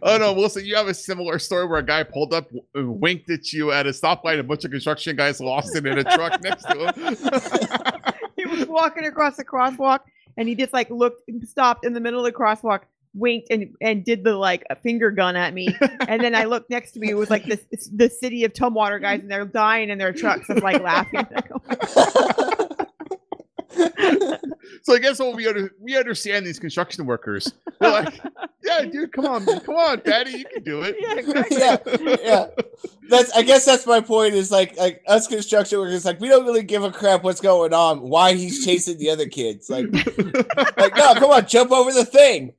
Speaker 1: oh no wilson you have a similar story where a guy pulled up w- winked at you at a stoplight and a bunch of construction guys lost it in a truck next to him.
Speaker 3: He was walking across the crosswalk and he just like looked and stopped in the middle of the crosswalk winked and and did the like a finger gun at me. And then i looked next to me it was like this the city of tumwater guys and they're dying in their trucks of like laughing
Speaker 1: so i guess what we under, we understand these construction workers they're like yeah dude come on come on daddy you can do it
Speaker 3: yeah
Speaker 2: yeah, yeah. That's I guess that's my point. Is like like us construction workers, like we don't really give a crap what's going on. Why he's chasing the other kids? Like, like no, come on, jump over the thing.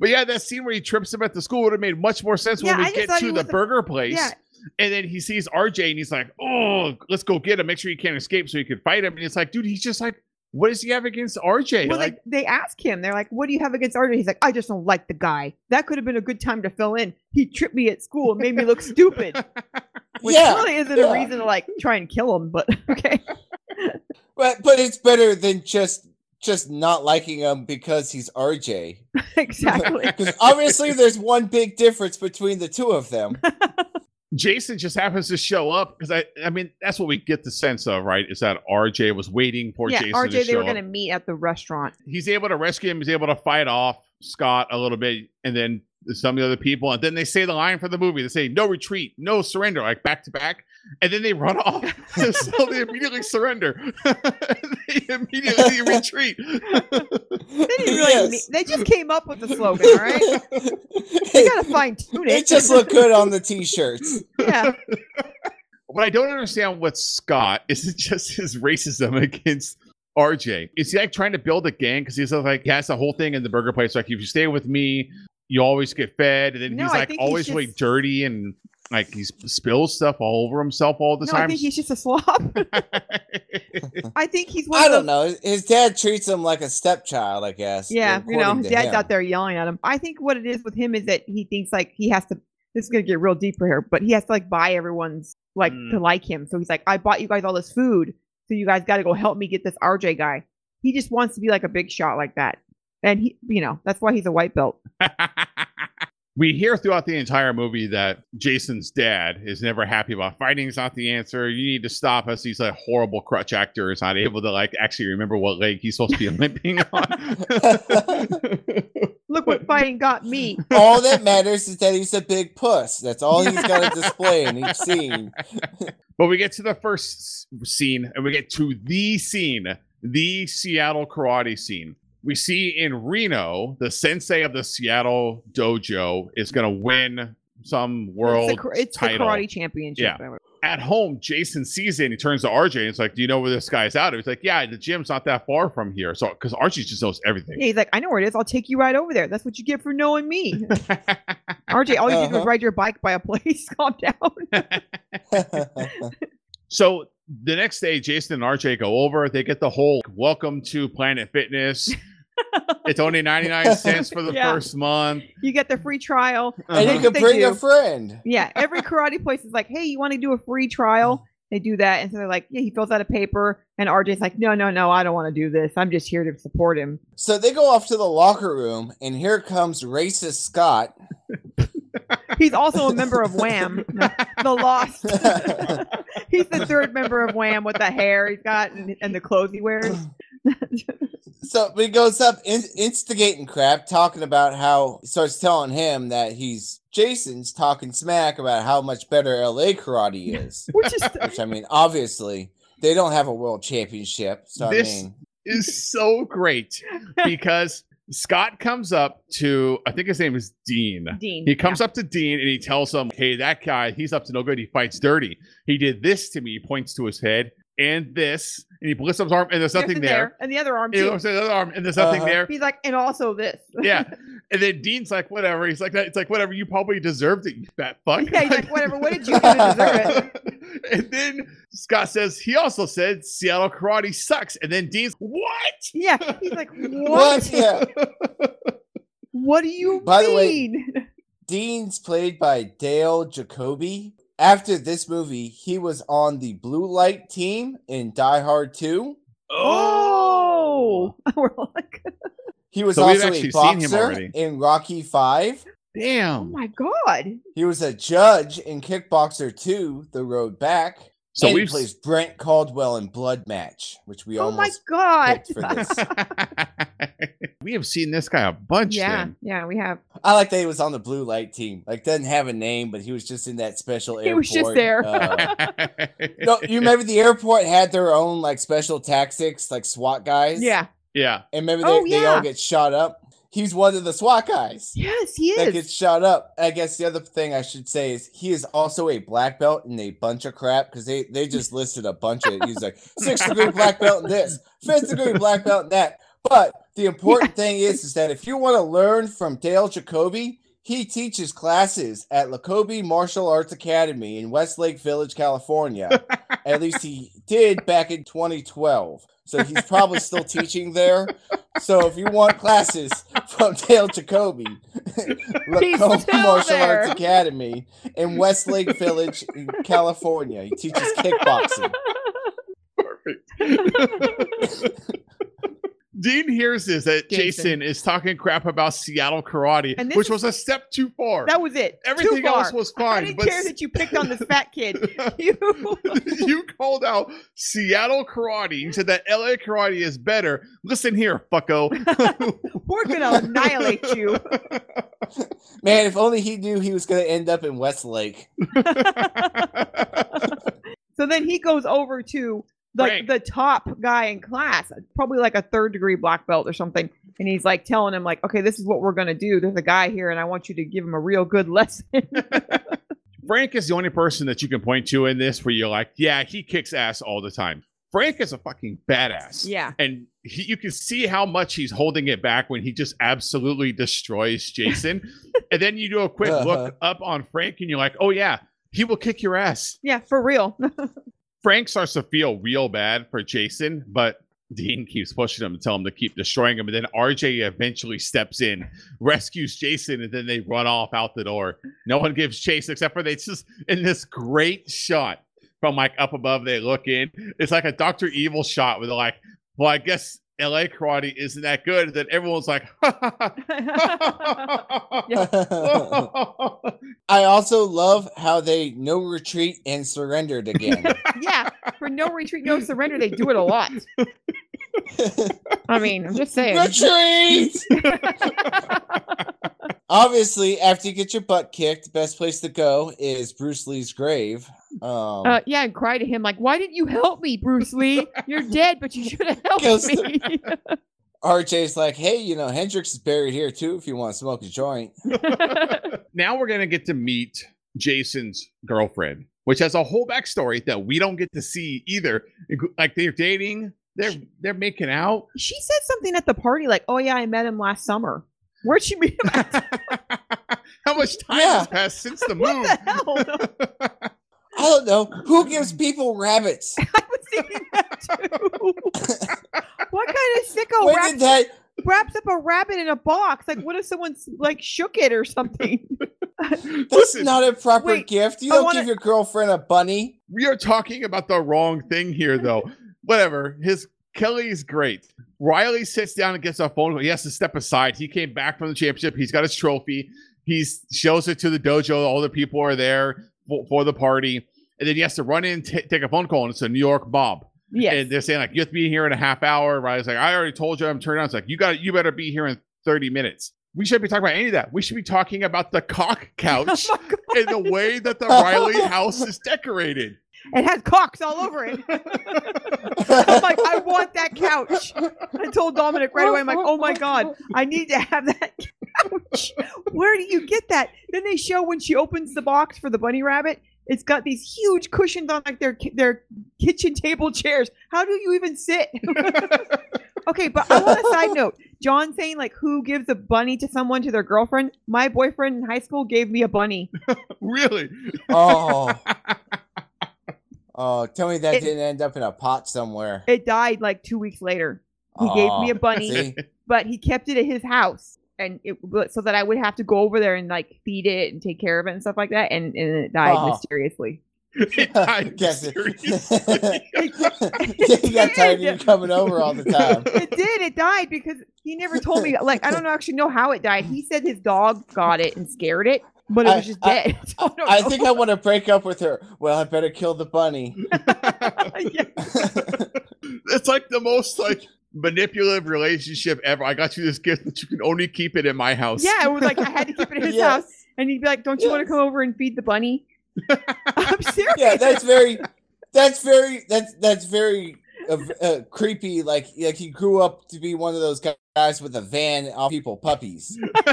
Speaker 1: But yeah, that scene where he trips him at the school would have made much more sense
Speaker 3: Yeah,
Speaker 1: when we get to the
Speaker 3: a-
Speaker 1: burger place.
Speaker 3: yeah.
Speaker 1: And then he sees RJ and he's like, Oh, let's go get him. Make sure he can't escape so he can fight him. And it's like, dude, he's just like, what does he have against RJ?
Speaker 3: Well,
Speaker 1: like,
Speaker 3: like they ask him, they're like, "What do you have against RJ?" He's like, "I just don't like the guy. That could have been a good time to fill in. He tripped me at school and made me look stupid." Which
Speaker 2: yeah,
Speaker 3: really isn't
Speaker 2: yeah.
Speaker 3: a reason to like try and kill him, but okay.
Speaker 2: but but it's better than just just not liking him because he's RJ.
Speaker 3: exactly.
Speaker 2: Because obviously, there's one big difference between the two of them.
Speaker 1: Jason just happens to show up because I, I mean, that's what we get the sense of, right? Is that RJ was waiting for
Speaker 3: yeah,
Speaker 1: Jason
Speaker 3: RJ, they were
Speaker 1: up.
Speaker 3: gonna meet at the restaurant.
Speaker 1: He's able to rescue him. He's able to fight off Scott a little bit, and then some of the other people, and then they say the line for the movie. They say "No retreat, no surrender," like back to back, and then they run off. so they immediately surrender. they immediately retreat.
Speaker 3: They didn't really.
Speaker 2: Yes.
Speaker 3: meet- they just came up with the slogan. All right, they gotta fine tune it.
Speaker 2: it just looked good on the t-shirts.
Speaker 3: yeah.
Speaker 1: What I don't understand with Scott is it just his racism against RJ. Is he like trying to build a gang? Because he's like he has the whole thing in the burger place. Like if you stay with me, you always get fed. And then
Speaker 3: No,
Speaker 1: he's like
Speaker 3: think he's
Speaker 1: always really dirty and like he spills stuff all over himself all the
Speaker 3: No, I think he's just a slob. I think he's one
Speaker 2: I
Speaker 3: of
Speaker 2: don't
Speaker 3: those-
Speaker 2: know. His dad treats him like a stepchild, I guess.
Speaker 3: Yeah, you know, his
Speaker 2: to
Speaker 3: dad's
Speaker 2: him.
Speaker 3: out there yelling at him. I think what it is with him is that he thinks like he has to. This is gonna get real deeper here, but he has to like buy everyone's like
Speaker 1: Mm.
Speaker 3: to like him. So he's like, I bought you guys all this food, so you guys got to go help me get this RJ guy. He just wants to be like a big shot like that, and he, you know, that's why he's a white belt.
Speaker 1: we hear throughout the entire movie that Jason's dad is never happy about fighting is not the answer. You need to stop us. He's a horrible crutch actor. Is not able to like actually remember what leg he's supposed to be limping on.
Speaker 3: Look what fighting got me.
Speaker 2: all that matters is that he's a big puss. That's all he's got to display in each scene.
Speaker 1: But we get to the first scene and we get to the scene, the Seattle karate scene. We see in Reno, the sensei of the Seattle dojo is going to win some world
Speaker 3: it's the, kar- it's the karate championship.
Speaker 1: Yeah. At home, Jason sees it and he turns to RJ and it's like, Do you know where this guy's out? He's like, Yeah, the gym's not that far from here. So, because RJ just knows everything.
Speaker 3: Yeah, he's like, I know where it is. I'll take you right over there. That's what you get for knowing me. RJ, all you did was
Speaker 2: Uh-huh.
Speaker 3: ride your bike by a place. Calm down.
Speaker 1: So the next day, Jason and RJ go over. They get the whole welcome to Planet Fitness. it's only 99 cents for the
Speaker 3: Yeah.
Speaker 1: first month.
Speaker 3: You get the free trial.
Speaker 2: and you
Speaker 1: Uh-huh.
Speaker 2: can
Speaker 3: They
Speaker 2: bring a friend.
Speaker 3: Yeah, every karate place is like, hey, you want to do a free trial? They do that. And so they're like, yeah, he fills out a paper. And RJ's like, no, no, no, I don't want to do this. I'm just here to support him.
Speaker 2: So they go off to the locker room, and here comes racist Scott.
Speaker 3: He's also a member of Wham, the, the Lost. He's the third member of Wham with the hair he's got and, and the clothes he wears.
Speaker 2: So he goes up in, instigating crap, talking about how starts telling him that he's Jason's talking smack about how much better LA karate is.
Speaker 3: Which is
Speaker 2: Which I mean, obviously they don't have a world championship. So
Speaker 1: This-
Speaker 2: I mean,
Speaker 1: is so great because Scott comes up to, I think his name is Dean.
Speaker 3: Dean.
Speaker 1: He comes up to Dean and he tells him, Hey, that guy, he's up to no good. He fights dirty. He did this to me. He points to his head and this, and he lifts up his arm, and there's
Speaker 3: There's
Speaker 1: nothing
Speaker 3: the
Speaker 1: there.
Speaker 3: And the other arm,
Speaker 1: He
Speaker 3: too.
Speaker 1: looks at the other arm, and there's nothing
Speaker 2: Uh-huh.
Speaker 1: there.
Speaker 3: He's like, and also this.
Speaker 1: Yeah. And then Dean's like, whatever. He's like, it's like, whatever. You probably deserved it, you fat fuck.
Speaker 3: Yeah, he's like, whatever. What did you do to deserve it?
Speaker 1: and then Scott says, he also said Seattle karate sucks. And then Dean's, what?
Speaker 3: Yeah. He's like, what?
Speaker 2: what? Yeah.
Speaker 3: What do you
Speaker 2: By the way- Dean's played by Dale Jacoby. After this movie, he was on the blue light team in Die Hard 2.
Speaker 3: oh. We're like,
Speaker 2: He was
Speaker 1: So
Speaker 2: also a
Speaker 1: actually seen him
Speaker 2: boxer in Rocky 5. Damn.
Speaker 3: oh
Speaker 1: Damn.
Speaker 3: my God.
Speaker 2: He was a judge in Kickboxer 2, The Road Back.
Speaker 1: So
Speaker 2: and he
Speaker 1: we've
Speaker 2: plays Brent Caldwell in Blood Match, which we
Speaker 3: Oh my
Speaker 2: almost
Speaker 3: God.
Speaker 2: for this.
Speaker 1: we have seen this guy a bunch
Speaker 3: Yeah.
Speaker 1: then.
Speaker 3: Yeah, we have.
Speaker 2: I like that he was on the blue light team. Like, doesn't have a name, but he was just in that special airport.
Speaker 3: He was just there.
Speaker 2: uh, no, you remember the airport had their own like special tactics, like SWAT guys.
Speaker 3: Yeah.
Speaker 1: Yeah.
Speaker 2: and maybe they,
Speaker 3: Oh,
Speaker 2: they all get shot up. He's one of the SWAT guys
Speaker 3: Yes, he
Speaker 2: that
Speaker 3: is.
Speaker 2: gets shot up. I guess the other thing I should say is he is also a black belt in a bunch of crap because they they just listed a bunch of. He's like sixth degree black belt in this, fifth degree black belt in that. But the important thing is is that if you want to learn from Dale Jacoby, he teaches classes at Lacobe Martial Arts Academy in Westlake Village, California. At least he did back in 2012. So he's probably still teaching there. So if you want classes from Dale Jacoby,
Speaker 3: He's
Speaker 2: Lacombe Martial
Speaker 3: there.
Speaker 2: Arts Academy in Westlake Village, in California. He teaches kickboxing.
Speaker 1: Perfect. Dean hears this that
Speaker 3: Jason.
Speaker 1: Jason. is talking crap about Seattle karate,
Speaker 3: And
Speaker 1: which
Speaker 3: is-
Speaker 1: was a step too far.
Speaker 3: that was it. Too
Speaker 1: Everything
Speaker 3: far.
Speaker 1: else was fine.
Speaker 3: I
Speaker 1: fine,
Speaker 3: didn't
Speaker 1: but
Speaker 3: care that you picked on this fat kid. You.
Speaker 1: you called out Seattle karate. You said that LA karate is better. Listen here, fucko.
Speaker 3: We're gonna annihilate you.
Speaker 2: Man, if only he knew he was going to end up in Westlake.
Speaker 3: So then he goes over to like
Speaker 1: Frank.
Speaker 3: the top guy in class, probably like a third degree black belt or something. And he's like telling him, like, okay, this is what we're gonna do. There's a guy here, and I want you to give him a real good lesson.
Speaker 1: Frank is the only person that you can point to in this where you're like, yeah, he kicks ass all the time. Frank is a fucking badass.
Speaker 3: yeah.
Speaker 1: And he, you can see how much he's holding it back when he just absolutely destroys Jason. and then you do a quick
Speaker 2: Uh-huh.
Speaker 1: look up on Frank and you're like, oh, yeah, he will kick your ass.
Speaker 3: Yeah, for real.
Speaker 1: Frank starts to feel real bad for Jason, but Dean keeps pushing him to tell him to keep destroying him. And then RJ eventually steps in, rescues Jason, and then they run off out the door. No one gives chase except for they just in this great shot from like up above. They look in. It's like a Doctor Evil shot they're like, "Well, I guess LA karate isn't that good." And then everyone's like,
Speaker 2: I also love how they no retreat and surrendered again.
Speaker 3: yeah. For no retreat, no surrender, they do it a lot. I mean, I'm just saying.
Speaker 2: Retreat! Obviously, after you get your butt kicked, the best place to go is Bruce Lee's grave. Um,
Speaker 3: Uh, yeah, and cry to him like, "Why didn't you help me, Bruce Lee? You're dead, but you should have helped me."
Speaker 2: RJ's like, hey, you know, Hendrix is buried here too if you want to smoke a joint.
Speaker 1: now we're gonna get to meet Jason's girlfriend, which has a whole backstory that we don't get to see either. Like they're dating, they're they're making out.
Speaker 3: she said something at the party like, "Oh yeah, I met him last summer." Where'd she meet him? At?
Speaker 1: How much time
Speaker 2: Yeah.
Speaker 1: has passed since the
Speaker 3: what
Speaker 1: move?
Speaker 3: The hell?
Speaker 2: I don't know. Who gives people rabbits?
Speaker 3: I was thinking that too. what kind of sicko
Speaker 2: when
Speaker 3: wraps,
Speaker 2: that?
Speaker 3: wraps up a rabbit in a box? Like, what if someone like shook it or something?
Speaker 2: That's
Speaker 1: Listen,
Speaker 2: not a proper
Speaker 3: wait,
Speaker 2: gift. You
Speaker 3: I
Speaker 2: don't
Speaker 3: wanna-
Speaker 2: give your girlfriend a bunny.
Speaker 1: we are talking about the wrong thing here, though. Whatever. His Kelly's great. Riley sits down and gets a phone call. He has to step aside. He came back from the championship. He's got his trophy. He shows it to the dojo. All the people are there for, for the party. And then he has to run in, t- take a phone call, and it's a New York mob.
Speaker 3: yes.
Speaker 1: And they're saying, like, you have to be here in a half hour. Riley's like, I already told you I'm turning on. It's like, you got you better be here in 30 minutes. We shouldn't be talking about any of that. We should be talking about the cock
Speaker 3: oh couch Oh
Speaker 1: and the way that the Riley house is decorated.
Speaker 3: It has cocks all over it. I'm like, I want that couch. I told Dominic right away, I'm like, oh my God, I need to have that couch. Where do you get that? Then they show when she opens the box for the bunny rabbit, it's got these huge cushions on like their their kitchen table chairs. How do you even sit? okay, but I want a side note. John saying like who gives a bunny to someone to their girlfriend? My boyfriend in high school gave me a bunny.
Speaker 1: really?
Speaker 2: Oh. Oh, tell me that
Speaker 3: It-
Speaker 2: didn't end up in a pot somewhere.
Speaker 3: It died like two weeks later. He gave me a bunny.
Speaker 2: See?
Speaker 3: but he kept it at his house and it but- so that I would have to go over there and like feed it and take care of it and stuff like that and, and it died
Speaker 2: Oh.
Speaker 3: mysteriously
Speaker 1: It died
Speaker 2: Guess it.
Speaker 1: mysteriously.
Speaker 2: he got tired of you coming over all the time.
Speaker 3: it did it died because he never told me like i don't actually know how it died he said his dog got it and scared it but it
Speaker 2: I-
Speaker 3: was just
Speaker 2: I-
Speaker 3: dead So I,
Speaker 2: I think I want to break up with her. Well, I better kill the bunny.
Speaker 1: It's like the most like manipulative relationship ever. I got you this gift, but you can only keep it in my house.
Speaker 3: yeah it was like i had to keep it in his
Speaker 2: Yes.
Speaker 3: house and he'd be like don't you want to come over and feed the bunny i'm serious
Speaker 2: yeah, that's very, that's very, that's that's very uh, uh, creepy. Like, like he grew up to be one of those guys with a van, all people puppies.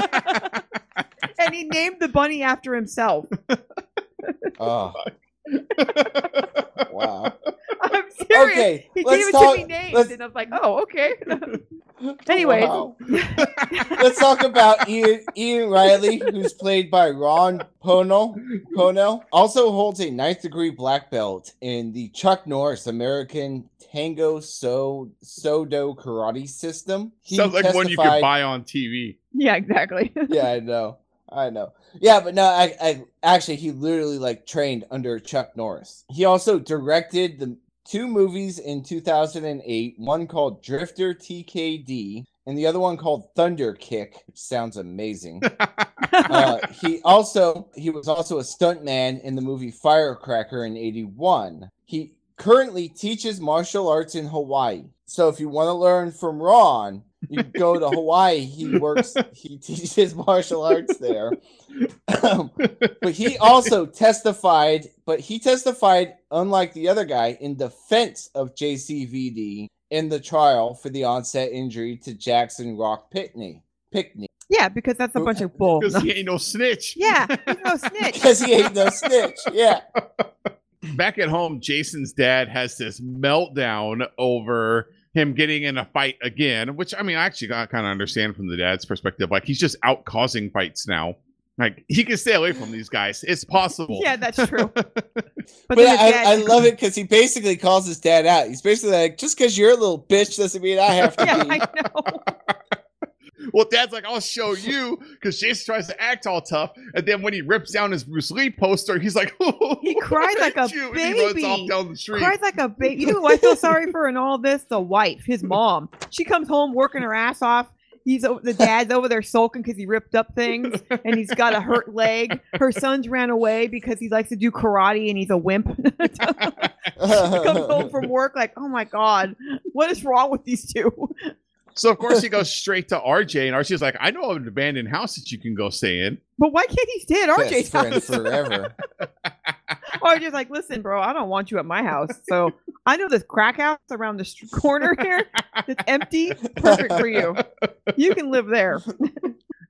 Speaker 3: and he named the bunny after himself
Speaker 2: Oh, wow.
Speaker 3: i'm serious
Speaker 2: Okay,
Speaker 3: he
Speaker 2: let's
Speaker 3: gave it
Speaker 2: talk.
Speaker 3: to me named
Speaker 2: let's-
Speaker 3: and i was like oh okay anyway,
Speaker 2: Wow. Let's talk about Ian, Ian Riley, who's played by Ron Pono. Pono also holds a ninth degree black belt in the Chuck Norris American Tango So Sodo Karate System. He
Speaker 1: Sounds like one you could buy on TV.
Speaker 3: yeah exactly
Speaker 2: Yeah, I know. I know. Yeah, but no, I, I actually he literally like trained under Chuck Norris. He also directed the two movies in 2008, one called Drifter TKD and the other one called Thunder Kick, which sounds amazing. uh, he also he was also a stuntman in the movie Firecracker in 81. He currently teaches martial arts in Hawaii. So if you want to learn from Ron, you go to Hawaii. He works. He teaches martial arts there. Um, but he also testified. But he testified, unlike the other guy, in defense of JCVD in the trial for the onset injury to Jackson Rock Pitney. Pinckney,
Speaker 3: yeah because that's a bunch of bull
Speaker 1: Because he ain't no snitch.
Speaker 3: yeah he's no snitch
Speaker 2: because he ain't no snitch. Yeah.
Speaker 1: Back at home, Jason's dad has this meltdown over him getting in a fight again, which I mean, I actually kind of understand from the dad's perspective. Like he's just out causing fights now. Like he can stay away from these guys. It's possible.
Speaker 3: Yeah, that's true. But,
Speaker 2: But, I,
Speaker 3: dad-
Speaker 2: I love it because he basically calls his dad out. He's basically like, just because you're a little bitch doesn't mean I have to
Speaker 3: Yeah,
Speaker 2: be.
Speaker 3: I know.
Speaker 1: Well, dad's like, I'll show you because Jason tries to act all tough. And then when he rips down his Bruce Lee poster, he's like,
Speaker 3: He cried like a
Speaker 1: you," And he runs
Speaker 3: baby.
Speaker 1: off down the street.
Speaker 3: Cries like a baby. You know who I feel sorry for in all this? The wife, his mom. She comes home working her ass off. he's the dad's over there sulking because he ripped up things and he's got a hurt leg. Her son's ran away because he likes to do karate and he's a wimp. Comes home from work like, oh my god, what is wrong with these two?
Speaker 1: So of course he goes straight to RJ, and RJ's like, "I know of an abandoned house that you can go stay in."
Speaker 3: But why can't he stay at
Speaker 2: Best
Speaker 3: RJ's
Speaker 2: friends
Speaker 3: house?
Speaker 2: forever.
Speaker 3: RJ's like, listen, bro, I don't want you at my house. So I know this crack house around the st- corner here that's empty. Perfect for you. You can live there.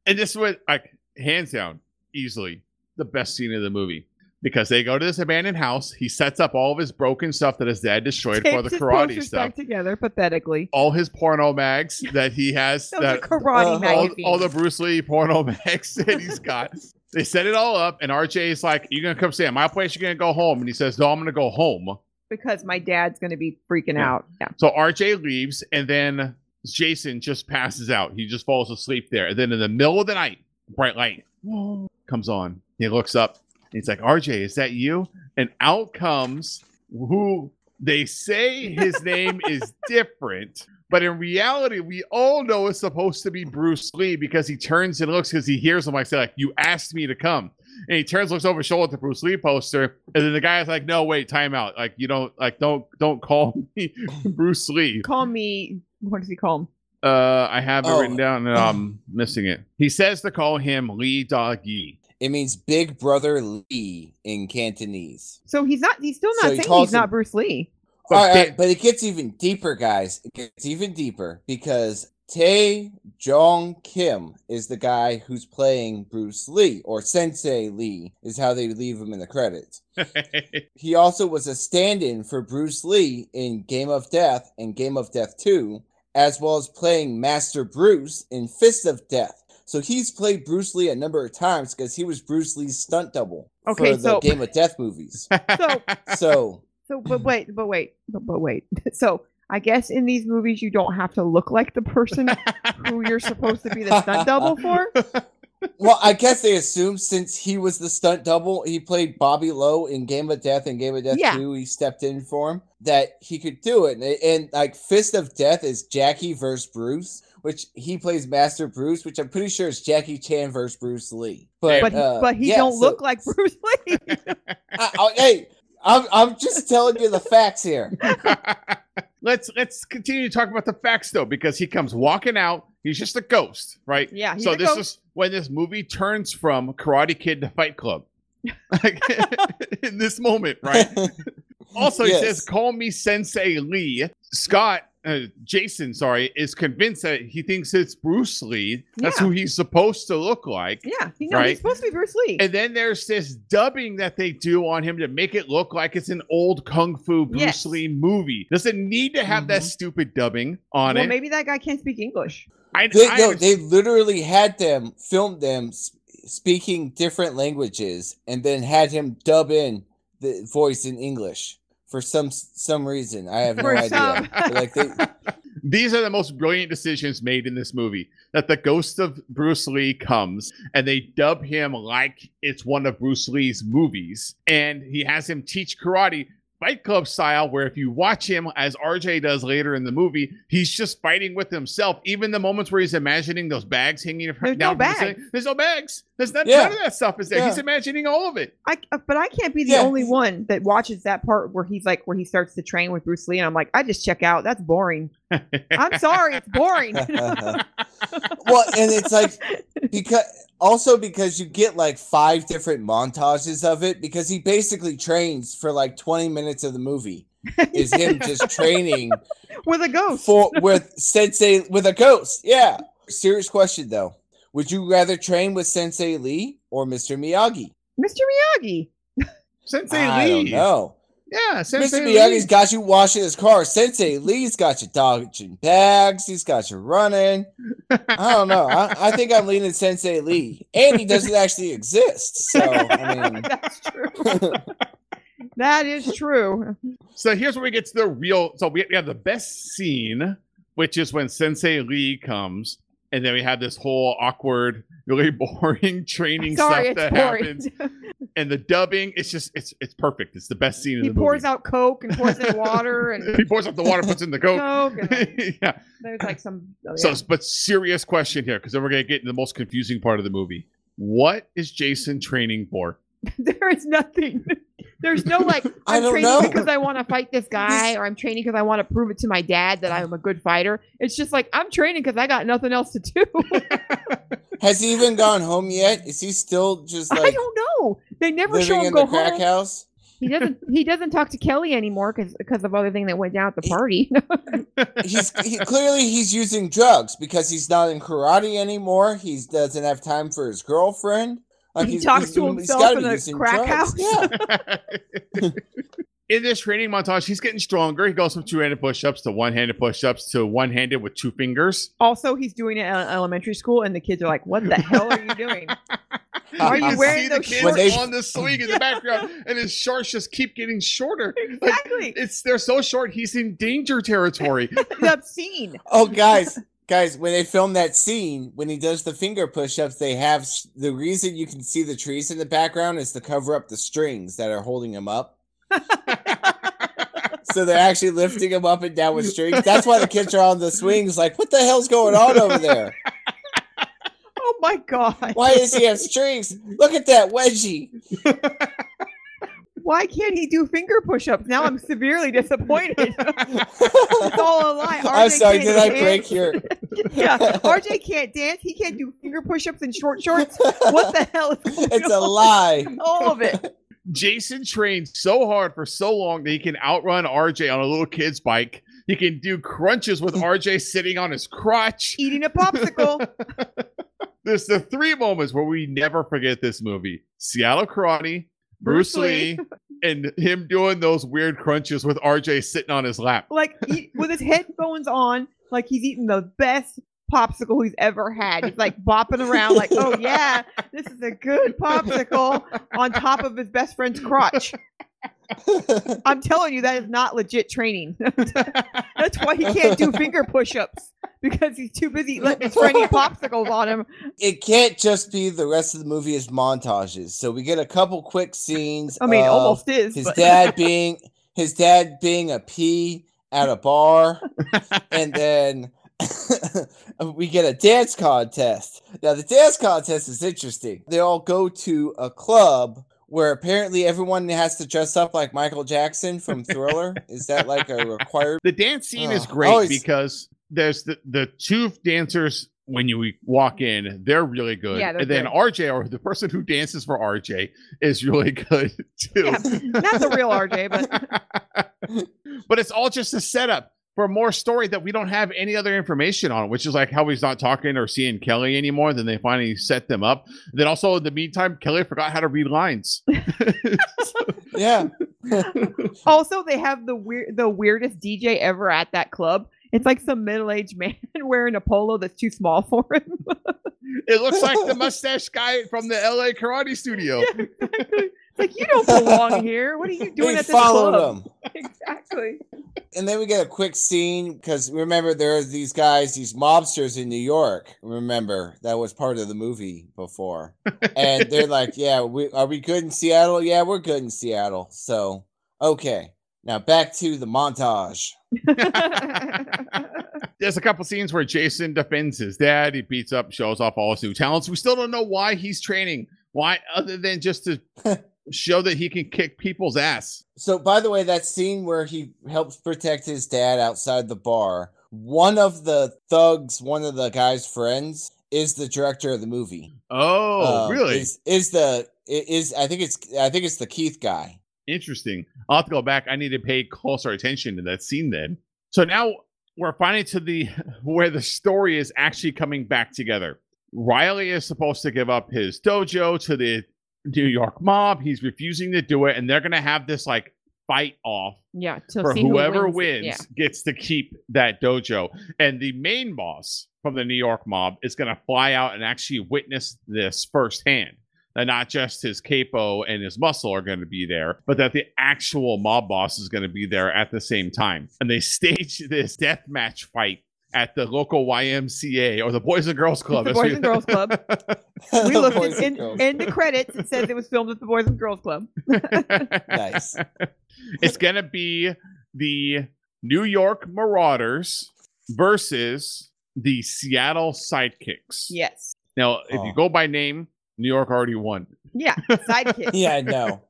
Speaker 1: And this was like hands down, easily the best scene of the movie because they go to this abandoned house. He sets up all of his broken stuff that his dad destroyed for the karate stuff.
Speaker 3: back together pathetically.
Speaker 1: All his porno mags that he has,
Speaker 3: Those
Speaker 1: that
Speaker 3: karate
Speaker 2: uh,
Speaker 1: all, all the Bruce Lee porno mags that he's got. They set it all up, and RJ is like, "You're gonna come stay at my place? You're gonna go home?" And he says, "No, I'm gonna go home."
Speaker 3: because my dad's going to be freaking
Speaker 1: Yeah.
Speaker 3: out. Yeah.
Speaker 1: So RJ leaves, and then Jason just passes out. He just falls asleep there. And then in the middle of the night, bright light comes on. He looks up. And he's like, RJ, is that you? And out comes who they say his name is different. But in reality, we all know it's supposed to be Bruce Lee because he turns and looks because he hears him like say, like, you asked me to come. And he turns, looks over his shoulder at the Bruce Lee poster, and then the guy's like, "No, wait, time out. Like, you don't like, don't, don't call me Bruce Lee."
Speaker 3: Call me, what does he call him?
Speaker 1: Uh, I have it
Speaker 2: Oh.
Speaker 1: written down, and I'm missing it. He says to call him Lee Dog Yi.
Speaker 2: It means Big Brother Lee in Cantonese.
Speaker 3: So he's not, he's still not
Speaker 2: he
Speaker 3: saying
Speaker 2: calls
Speaker 3: he's not Bruce Lee.
Speaker 1: But
Speaker 2: all right, all right, but it gets even deeper, guys. It gets even deeper because Tai Chung Kim is the guy who's playing Bruce Lee, or Sensei Lee, is how they leave him in the credits. He also was a stand-in for Bruce Lee in Game of Death and Game of Death 2, as well as playing Master Bruce in Fist of Death. So he's played Bruce Lee a number of times because he was Bruce Lee's stunt double
Speaker 3: Okay,
Speaker 2: for the
Speaker 3: so-
Speaker 2: Game of Death movies.
Speaker 3: So,
Speaker 2: So
Speaker 3: so, but wait, but wait, but, but wait. So I guess in these movies, you don't have to look like the person who you're supposed to be the stunt double for.
Speaker 2: Well, I guess they assumed since he was the stunt double, he played Bobby Lowe in Game of Death and Game of Death
Speaker 3: Yeah.
Speaker 2: 2. He stepped in for him that he could do it. And, and like Fist of Death is Jackie versus Bruce, which he plays Master Bruce, which I'm pretty sure is Jackie Chan versus Bruce Lee. But
Speaker 3: But,
Speaker 2: uh,
Speaker 3: but he
Speaker 2: yeah,
Speaker 3: don't
Speaker 2: so-
Speaker 3: look like Bruce Lee.
Speaker 2: I- I- hey, I'm I'm just telling you the facts here.
Speaker 1: let's let's continue to talk about the facts though, because he comes walking out. He's just a ghost, right?
Speaker 3: yeah. He's
Speaker 1: so
Speaker 3: a
Speaker 1: this
Speaker 3: ghost.
Speaker 1: is when this movie turns from Karate Kid to Fight Club. In this moment, right? Also, he says, "Call me Sensei Lee." Scott, uh, Jason, sorry, is convinced that he thinks it's Bruce Lee. That's
Speaker 3: Yeah.
Speaker 1: who he's supposed to look like.
Speaker 3: Yeah, he, no,
Speaker 1: Right.
Speaker 3: he's supposed to be Bruce Lee.
Speaker 1: And then there's this dubbing that they do on him to make it look like it's an old kung fu Bruce
Speaker 3: Yes.
Speaker 1: Lee movie. Does it need to have that
Speaker 2: Mhm.
Speaker 1: stupid dubbing on it.
Speaker 3: well,
Speaker 1: it?
Speaker 3: maybe that guy can't speak English.
Speaker 1: I,
Speaker 2: They,
Speaker 1: I
Speaker 2: no,
Speaker 1: haven't-
Speaker 2: they literally had them filmed them speaking different languages and then had him dub in the voice in English for some some reason. I have no idea. like they,
Speaker 1: These are the most brilliant decisions made in this movie. That the ghost of Bruce Lee comes and they dub him like it's one of Bruce Lee's movies. And he has him teach karate Fight Club style, where if you watch him as RJ does later in the movie, he's just fighting with himself. Even the moments where he's imagining those bags hanging
Speaker 3: There's
Speaker 1: down
Speaker 3: no
Speaker 1: from the ceiling,
Speaker 3: bags.
Speaker 1: there's no bags. There's none,
Speaker 2: Yeah.
Speaker 1: none of that stuff is there. He's imagining all of it.
Speaker 3: I, uh, but I can't be the
Speaker 2: Yeah.
Speaker 3: only one that watches that part where he's like, where he starts to train with Bruce Lee, and I'm like, I just check out. That's boring. I'm sorry, it's boring.
Speaker 2: well, and it's like because also because you get like five different montages of it because he basically trains for like 20 minutes of the movie is him just training
Speaker 3: with a ghost.
Speaker 2: for with sensei with a ghost yeah serious question though would you rather train with sensei lee or mr miyagi
Speaker 3: Mr. Miyagi.
Speaker 1: Sensei
Speaker 2: i
Speaker 1: Lee.
Speaker 2: don't know
Speaker 1: Yeah, Sensei
Speaker 2: mr
Speaker 1: Lee.
Speaker 2: miyagi's got you washing his car sensei lee's got you dodging bags he's got you running i don't know I, I think i'm leaning sensei lee and he doesn't actually exist so i mean
Speaker 3: That's true. that is true.
Speaker 1: So here's where we get to the real. So we we have the best scene, which is when Sensei Lee comes, and then we have this whole awkward, really boring training
Speaker 3: Sorry,
Speaker 1: stuff that
Speaker 3: boring.
Speaker 1: happens. and the dubbing. It's just it's it's perfect. It's the best scene in
Speaker 3: He
Speaker 1: the
Speaker 3: pours
Speaker 1: movie.
Speaker 3: out Coke and pours in water and
Speaker 1: he pours out the water, puts in the coke.
Speaker 3: Coke. And
Speaker 1: yeah.
Speaker 3: there's like some. oh,
Speaker 1: So, but serious question here, because then we're gonna get into the most confusing part of the movie. What is Jason training for?
Speaker 3: there is nothing. There's no like. I'm
Speaker 2: I don't
Speaker 3: training
Speaker 2: know.
Speaker 3: because I want to fight this guy, or I'm training because I want to prove it to my dad that I'm a good fighter. It's just like I'm training because I got nothing else to do.
Speaker 2: Has he even gone home yet? Is he still just like I
Speaker 3: don't know. They never show him go home.
Speaker 2: house?
Speaker 3: He doesn't. He doesn't talk to Kelly anymore because because of other thing that went down at the party.
Speaker 2: He's he, clearly he's using drugs because he's not in karate anymore. He doesn't have time for his girlfriend. Like
Speaker 3: He
Speaker 2: he's,
Speaker 3: talks
Speaker 2: he's,
Speaker 3: to
Speaker 2: he's
Speaker 3: himself in
Speaker 2: be
Speaker 3: a crack
Speaker 2: drugs.
Speaker 3: house.
Speaker 2: Yeah.
Speaker 1: in this training montage, he's getting stronger. He goes from two-handed push-ups to one-handed push-ups to one-handed with two fingers.
Speaker 3: also, he's doing it at elementary school, and the kids are like, "What the hell are you doing?" Are you
Speaker 1: can
Speaker 3: wearing
Speaker 1: see the
Speaker 3: those
Speaker 1: kids
Speaker 2: When they-
Speaker 1: on the swing in the background, and his shorts just keep getting shorter. Like,
Speaker 3: Exactly.
Speaker 1: it's they're so short. He's in danger territory.
Speaker 3: It's obscene.
Speaker 2: Oh, guys, guys, when they film that scene, when he does the finger push-ups, they have the reason you can see the trees in the background is to cover up the strings that are holding him up. so they're actually lifting him up and down with strings. That's why the kids are on the swings. Like, what the hell's going on over there?
Speaker 3: Oh my god.
Speaker 2: Why does he have strings? Look at that wedgie.
Speaker 3: Why can't he do finger push-ups? Now I'm severely disappointed. it's all a lie.
Speaker 2: I'm sorry, did I
Speaker 3: dance.
Speaker 2: break your?
Speaker 3: Yeah, RJ can't dance. He can't do finger push-ups in short shorts. What the hell is going
Speaker 2: It's a lie.
Speaker 3: All of it.
Speaker 1: Jason trained so hard for so long that he can outrun RJ on a little kid's bike. He can do crunches with RJ sitting on his crotch.
Speaker 3: Eating a popsicle.
Speaker 1: There's the three moments where we never forget this movie Seattle Karate, Bruce,
Speaker 3: Bruce
Speaker 1: Lee,
Speaker 3: Lee.
Speaker 1: and him doing those weird crunches with RJ sitting on his lap.
Speaker 3: like he, with his headphones on, like he's eating the best popsicle he's ever had. He's like bopping around, like, "Oh yeah, this is a good popsicle." On top of his best friend's crotch. I'm telling you, that is not legit training. That's why he can't do finger push-ups because he's too busy letting his friend eat popsicles on him.
Speaker 2: it can't just be the rest of the movie is montages. So we get a couple quick scenes.
Speaker 3: I mean, almost is.
Speaker 2: his
Speaker 3: but-
Speaker 2: dad being his dad being a P at a bar, and then we get a dance contest. Now the dance contest is interesting. They all go to a club where apparently everyone has to dress up like Michael Jackson from Thriller. is that like a required?
Speaker 1: The dance scene is
Speaker 2: Oh,
Speaker 1: great oh,
Speaker 2: always-
Speaker 1: because there's the, the two dancers when you walk in, they're really good.
Speaker 3: Yeah, they're
Speaker 1: and then. RJ or the person who dances for RJ is really good too.
Speaker 3: Yeah, not the real RJ, but
Speaker 1: but it's all just a setup for more story that we don't have any other information on, which is like how he's not talking or seeing Kelly anymore. Then they finally set them up. Then also in the meantime, Kelly forgot how to read lines.
Speaker 2: Yeah.
Speaker 3: also they have the weird, the weirdest DJ ever at that club. It's like some middle-aged man wearing a polo that's too small for him.
Speaker 1: it looks like the mustache guy from the LA Karate Studio.
Speaker 3: It's like you don't belong here. What are you doing
Speaker 2: He
Speaker 3: at this
Speaker 2: followed
Speaker 3: club?
Speaker 2: him.
Speaker 3: Exactly.
Speaker 2: And then we get a quick scene because remember there are these guys, these mobsters in New York. Remember that was part of the movie before, and they're like, "Yeah, we are we good in Seattle? Yeah, we're good in Seattle." So okay, now back to the montage.
Speaker 1: There's a couple scenes where Jason defends his dad. He beats up, shows off all his new talents. We still don't know why he's training. Why, other than just to show that he can kick people's ass.
Speaker 2: So by the way, that scene where he helps protect his dad outside the bar, one of the thugs, one of the guy's friends, is the director of the movie.
Speaker 1: Oh,
Speaker 2: Um,
Speaker 1: really?
Speaker 2: Is is the is I think it's I think it's the Keith guy.
Speaker 1: Interesting. I'll have to go back. I need to pay closer attention to that scene then. So now we're finally to the where the story is actually coming back together. Riley is supposed to give up his dojo to the New York mob. He's refusing to do it, and they're gonna have this like fight off
Speaker 3: yeah. To
Speaker 1: for
Speaker 3: see who
Speaker 1: whoever
Speaker 3: wins.
Speaker 1: wins,
Speaker 3: Yeah.
Speaker 1: gets to keep that dojo. And the main boss from the New York mob is going to fly out and actually witness this firsthand. That not just his capo and his muscle are going to be there, but that the actual mob boss is going to be there at the same time. And they stage this death match fight at the local YMCA or the Boys and Girls Club.
Speaker 3: the Boys
Speaker 1: what-
Speaker 3: and Girls Club. We looked in, in,
Speaker 2: Girls.
Speaker 3: in the credits. It says it was filmed at the Boys and Girls Club.
Speaker 2: Nice.
Speaker 1: It's gonna be the New York Marauders versus the Seattle Sidekicks.
Speaker 3: Yes.
Speaker 1: Now, if you
Speaker 2: Oh.
Speaker 1: go by name, New York already won.
Speaker 3: Yeah. Sidekicks.
Speaker 2: Yeah, I know.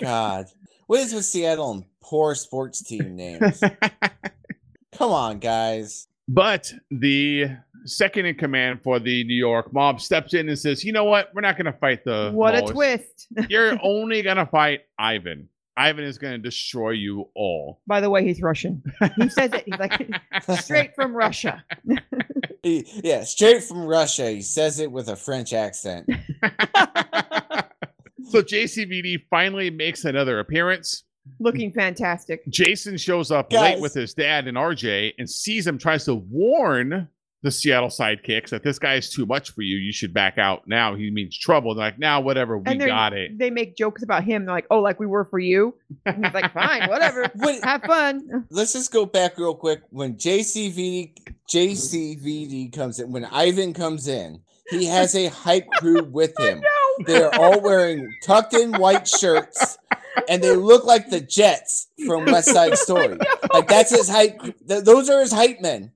Speaker 2: God. What is with Seattle and poor sports team names? Come on, guys.
Speaker 1: but the second in command for the New York mob steps in and says, "You know what? We're not gonna fight the
Speaker 3: What a twist.
Speaker 1: You're only gonna fight Ivan. Ivan is gonna destroy you all."
Speaker 3: By the way, he's Russian. He says it. He's like straight from Russia.
Speaker 2: He- yeah, straight from Russia. He says it with a French accent.
Speaker 1: so JCVD finally makes another appearance.
Speaker 3: Looking fantastic.
Speaker 1: Jason shows up late with his dad and RJ and sees him, tries to warn the Seattle sidekicks that this guy is too much for you. You should back out now. He means trouble. They're like, now, whatever, we got it.
Speaker 3: They make jokes about him. They're like, oh, like we were for you. And he's like, fine, whatever.
Speaker 2: When,
Speaker 3: Have fun.
Speaker 2: let's just go back real quick. When JCVD JCVD comes in, when Ivan comes in, he has a hype crew with him. They're all wearing tucked in white shirts, and they look like the Jets from West Side Story. Like that's his hype. th- those are his hype men.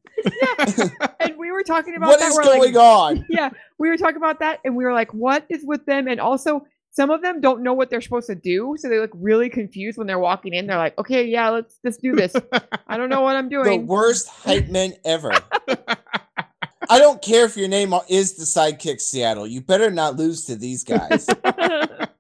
Speaker 3: And we were talking about
Speaker 2: What
Speaker 3: that.
Speaker 2: is going
Speaker 3: like,
Speaker 2: on?
Speaker 3: Yeah, we were talking about that, and we were like, "What is with them?" And also, some of them don't know what they're supposed to do, so they look really confused when they're walking in. They're like, "Okay, yeah, let's let's do this." I don't know what I'm doing."
Speaker 2: The worst hype men ever. I don't care if your name is the Sidekick Seattle. You better not lose to these guys.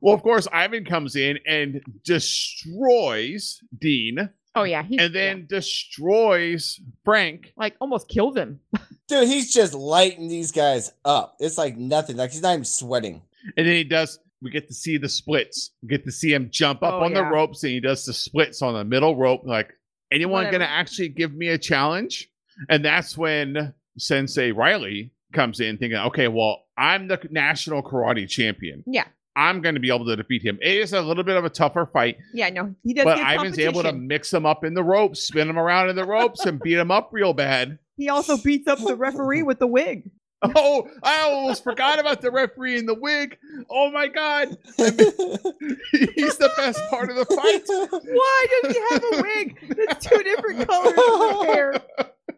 Speaker 1: Well, of course, Ivan comes in and destroys Dean
Speaker 3: oh yeah, he
Speaker 1: and then destroys Frank.
Speaker 3: like almost killed him.
Speaker 2: Dude, he's just lighting these guys up. It's like nothing. Like he's not even sweating.
Speaker 1: And then he does, we get to see the splits. We get to see him jump up
Speaker 3: Oh,
Speaker 1: on the ropes and he does the splits on the middle rope. Like, anyone
Speaker 3: Whatever.
Speaker 1: going to actually give me a challenge? And that's when Sensei Riley comes in thinking, okay, well, I'm the national karate champion.
Speaker 3: Yeah,
Speaker 1: I'm going to be able to defeat him. It is a little bit of a tougher fight,
Speaker 3: yeah, no, he does.
Speaker 1: but Ivan's able to mix him up in the ropes, spin him around in the ropes, and beat him up real bad.
Speaker 3: He also beats up the referee with the wig.
Speaker 1: Oh, I almost forgot about the referee in the wig. Oh my God. He's the best part of the fight.
Speaker 3: Why does he have a wig? It's two different colors of hair.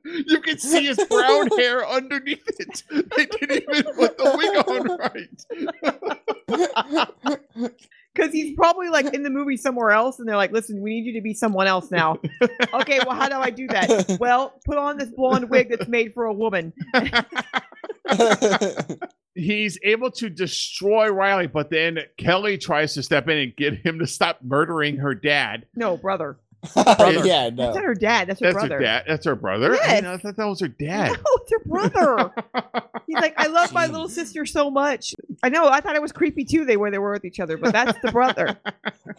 Speaker 1: You can see his brown hair underneath it. They didn't even put the wig on right.
Speaker 3: Because he's probably like in the movie somewhere else, and they're like, "Listen, we need you to be someone else now." okay, well, how do I do that? Well, put on this blonde wig that's made for a woman.
Speaker 1: He's able to destroy Riley, but then Kelly tries to step in and get him to stop murdering her dad.
Speaker 3: No, brother.
Speaker 2: yeah,
Speaker 3: That's not her dad. That's her
Speaker 1: That's
Speaker 3: brother.
Speaker 1: her dad. That's her brother. I,
Speaker 3: Yes.
Speaker 1: mean, I thought that was her dad.
Speaker 3: No, it's her brother. He's like, I love my little sister so much. I know. I thought it was creepy too. They were they were with each other, but that's the brother.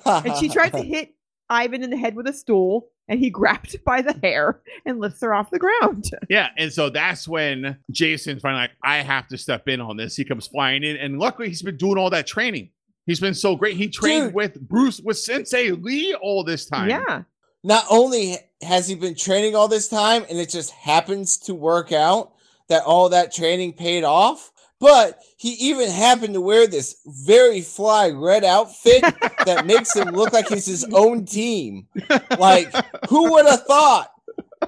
Speaker 3: And she tried to hit Ivan in the head with a stool, and he grabbed by the hair and lifts her off the ground.
Speaker 1: Yeah, and so that's when Jason's finally like, I have to step in on this. He comes flying in, and luckily he's been doing all that training. He's been so great. He trained
Speaker 2: Dude.
Speaker 1: with Bruce with Sensei Lee all this time.
Speaker 3: Yeah.
Speaker 2: Not only has he been training all this time and it just happens to work out that all that training paid off, but he even happened to wear this very fly red outfit that makes him look like he's his own team. Like, who would have thought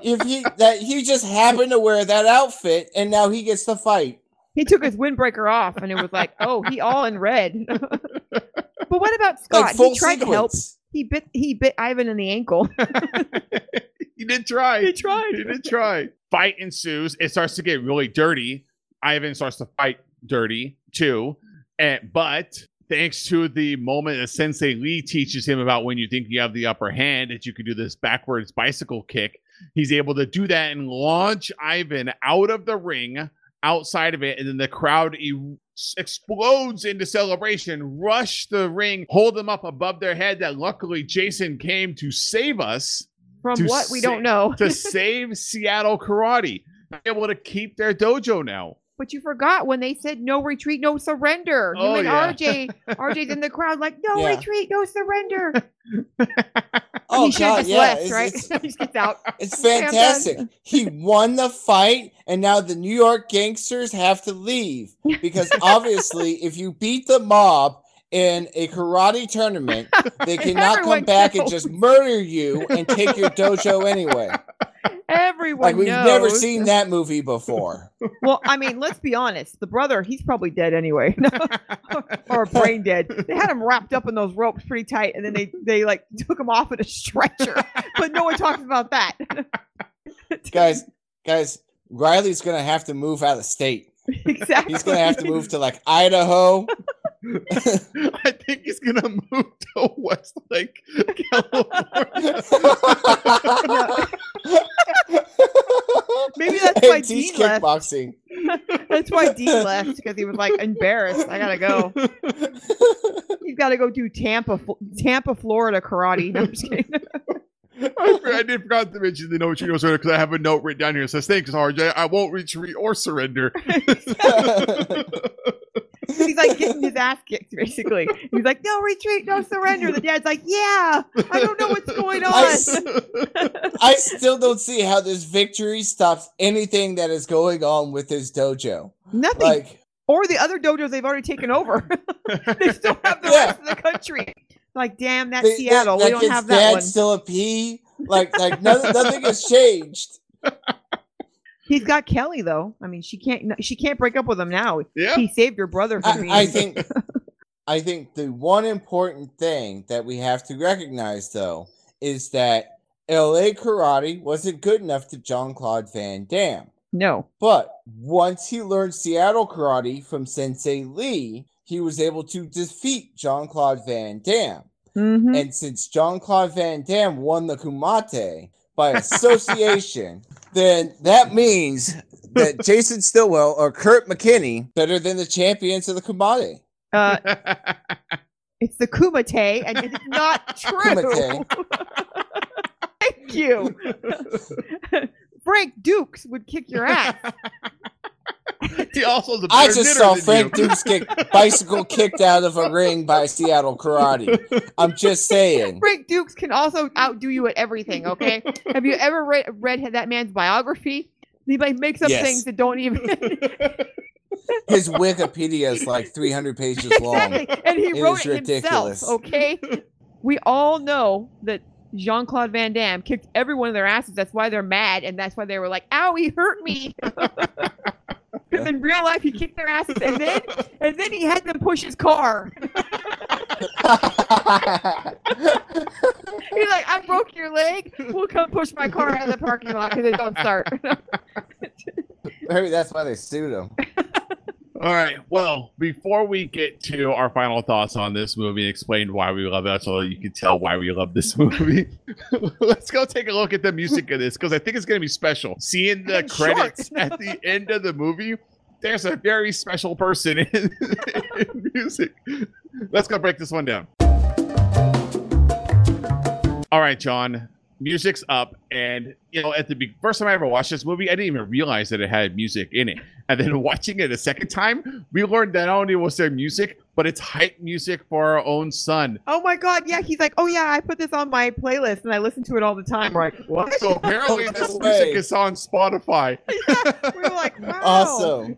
Speaker 2: if he that he just happened to wear that outfit and now he gets to fight?
Speaker 3: He took his windbreaker off, and it was like, oh, he all in red. but what about Scott?
Speaker 2: Like
Speaker 3: he tried to help. He bit he bit Ivan in the ankle.
Speaker 1: he did try.
Speaker 3: he tried.
Speaker 1: He did try. Fight ensues. It starts to get really dirty. Ivan starts to fight dirty too. And but thanks to the moment that Sensei Lee teaches him about when you think you have the upper hand, that you can do this backwards bicycle kick, he's able to do that and launch Ivan out of the ring, outside of it, and then the crowd e- explodes into celebration, rush the ring, hold them up above their head. That luckily Jason came to save us
Speaker 3: From what we
Speaker 1: sa-
Speaker 3: don't know.
Speaker 1: to save Seattle Karate. Able to keep their dojo now.
Speaker 3: But you forgot when they said no retreat, no surrender. You
Speaker 1: Oh,
Speaker 3: and
Speaker 1: yeah.
Speaker 3: RJ, RJ's in the crowd like no
Speaker 2: Yeah.
Speaker 3: retreat, no surrender.
Speaker 2: Oh
Speaker 3: he should have
Speaker 2: god,
Speaker 3: just
Speaker 2: yeah.
Speaker 3: left,
Speaker 2: it's-
Speaker 3: right?
Speaker 2: it's-
Speaker 3: He walks out.
Speaker 2: It's
Speaker 3: Okay, I'm done.
Speaker 2: fantastic. He won the fight, and now the New York gangsters have to leave because obviously, if you beat the mob in a karate tournament, they cannot come back and just murder you and take your dojo anyway.
Speaker 3: Everyone
Speaker 2: Like we've never seen that movie before.
Speaker 3: Well, I mean, let's be honest. The brother, he's probably dead anyway, or brain dead. They had him wrapped up in those ropes pretty tight, and then they they like took him off in a stretcher. but no one talks about that.
Speaker 2: guys, guys, Riley's gonna have to move out of state.
Speaker 3: exactly.
Speaker 2: He's gonna have to move to like Idaho.
Speaker 1: I think he's gonna move to Westlake, California.
Speaker 3: Maybe that's
Speaker 2: And
Speaker 3: why
Speaker 2: teach
Speaker 3: Dean left.
Speaker 2: kickboxing.
Speaker 3: That's why Dean left because he was like embarrassed. I gotta go. He's got to go do Tampa, Tampa, Florida karate. No, I'm just kidding.
Speaker 1: I, I did forgot to mention the note you know because I have a note written down here. It says, "Thanks, RJ. I won't retreat or surrender."
Speaker 3: He's like getting his ass kicked, basically. He's like, no retreat, no surrender. The dad's like, yeah, I don't know what's going on.
Speaker 2: s- I still don't see how this victory stops anything that is going on with his dojo.
Speaker 3: Nothing.
Speaker 2: Like,
Speaker 3: or the other dojos they've already taken over. they still have the
Speaker 2: Yeah.
Speaker 3: rest of the country. Like, damn, that's
Speaker 2: they-
Speaker 3: Seattle.
Speaker 2: that,
Speaker 3: we
Speaker 2: that
Speaker 3: don't have that
Speaker 2: dad's
Speaker 3: one.
Speaker 2: still a P. Like, like nothing, nothing has changed.
Speaker 3: He's got Kelly though. I mean, she can't. She can't break up with him now.
Speaker 1: yeah.
Speaker 3: He saved your brother from being.
Speaker 2: I, I think, I think the one important thing that we have to recognize, though, is that L.A. Karate wasn't good enough to Jean Claude Van Damme.
Speaker 3: no.
Speaker 2: But once he learned Seattle karate from Sensei Lee, he was able to defeat Jean Claude Van Damme.
Speaker 3: hmm
Speaker 2: And since Jean Claude Van Damme won the Kumate by association, then that means that Jason Stillwell or Kurt McKinney better than the champions of the Kumate.
Speaker 3: Uh, it's the Kumite, and it's not true.
Speaker 2: Kumite.
Speaker 3: Thank you. Frank Dux would kick your ass.
Speaker 1: he also is a
Speaker 2: I
Speaker 1: better
Speaker 2: just saw
Speaker 1: than
Speaker 2: Frank
Speaker 1: you.
Speaker 2: Dux get bicycle kicked out of a ring by Seattle Karate. I'm just saying.
Speaker 3: Frank Dux can also outdo you at everything. Okay. Have you ever read read that man's biography? He like makes up
Speaker 2: Yes.
Speaker 3: things that don't even
Speaker 2: His Wikipedia is like 300 pages long.
Speaker 3: exactly, and he
Speaker 2: It
Speaker 3: wrote
Speaker 2: is
Speaker 3: it
Speaker 2: ridiculous.
Speaker 3: himself. Okay. We all know that Jean Claude Van Damme kicked every one of their asses. That's why they're mad, and that's why they were like, "Ow, he hurt me." Because in real life, he kicked their asses, and then and then he had them push his car. He's like, "I broke your leg. We'll come push my car out of the parking lot because it don't start."
Speaker 2: Maybe that's why they sued him.
Speaker 1: All right. Well, before we get to our final thoughts on this movie and explain why we love it, so you can tell why we love this movie, let's go take a look at the music of this because I think it's going to be special. Seeing the
Speaker 3: And
Speaker 1: credits at the end of the movie, there's a very special person in, in music. Let's go break this one down. All right, John. Music's up, and you know, at the be- first time I ever watched this movie, I didn't even realize that it had music in it. And then watching it a second time, we learned that not only was there music, but it's hype music for our own son.
Speaker 3: oh my god, yeah. He's like, "Oh yeah, I put this on my playlist and I listen to it all the time." We're like, "What?"
Speaker 1: So apparently,
Speaker 2: No
Speaker 1: this
Speaker 2: way.
Speaker 1: music is on Spotify.
Speaker 3: we were like, "Wow."
Speaker 2: Awesome.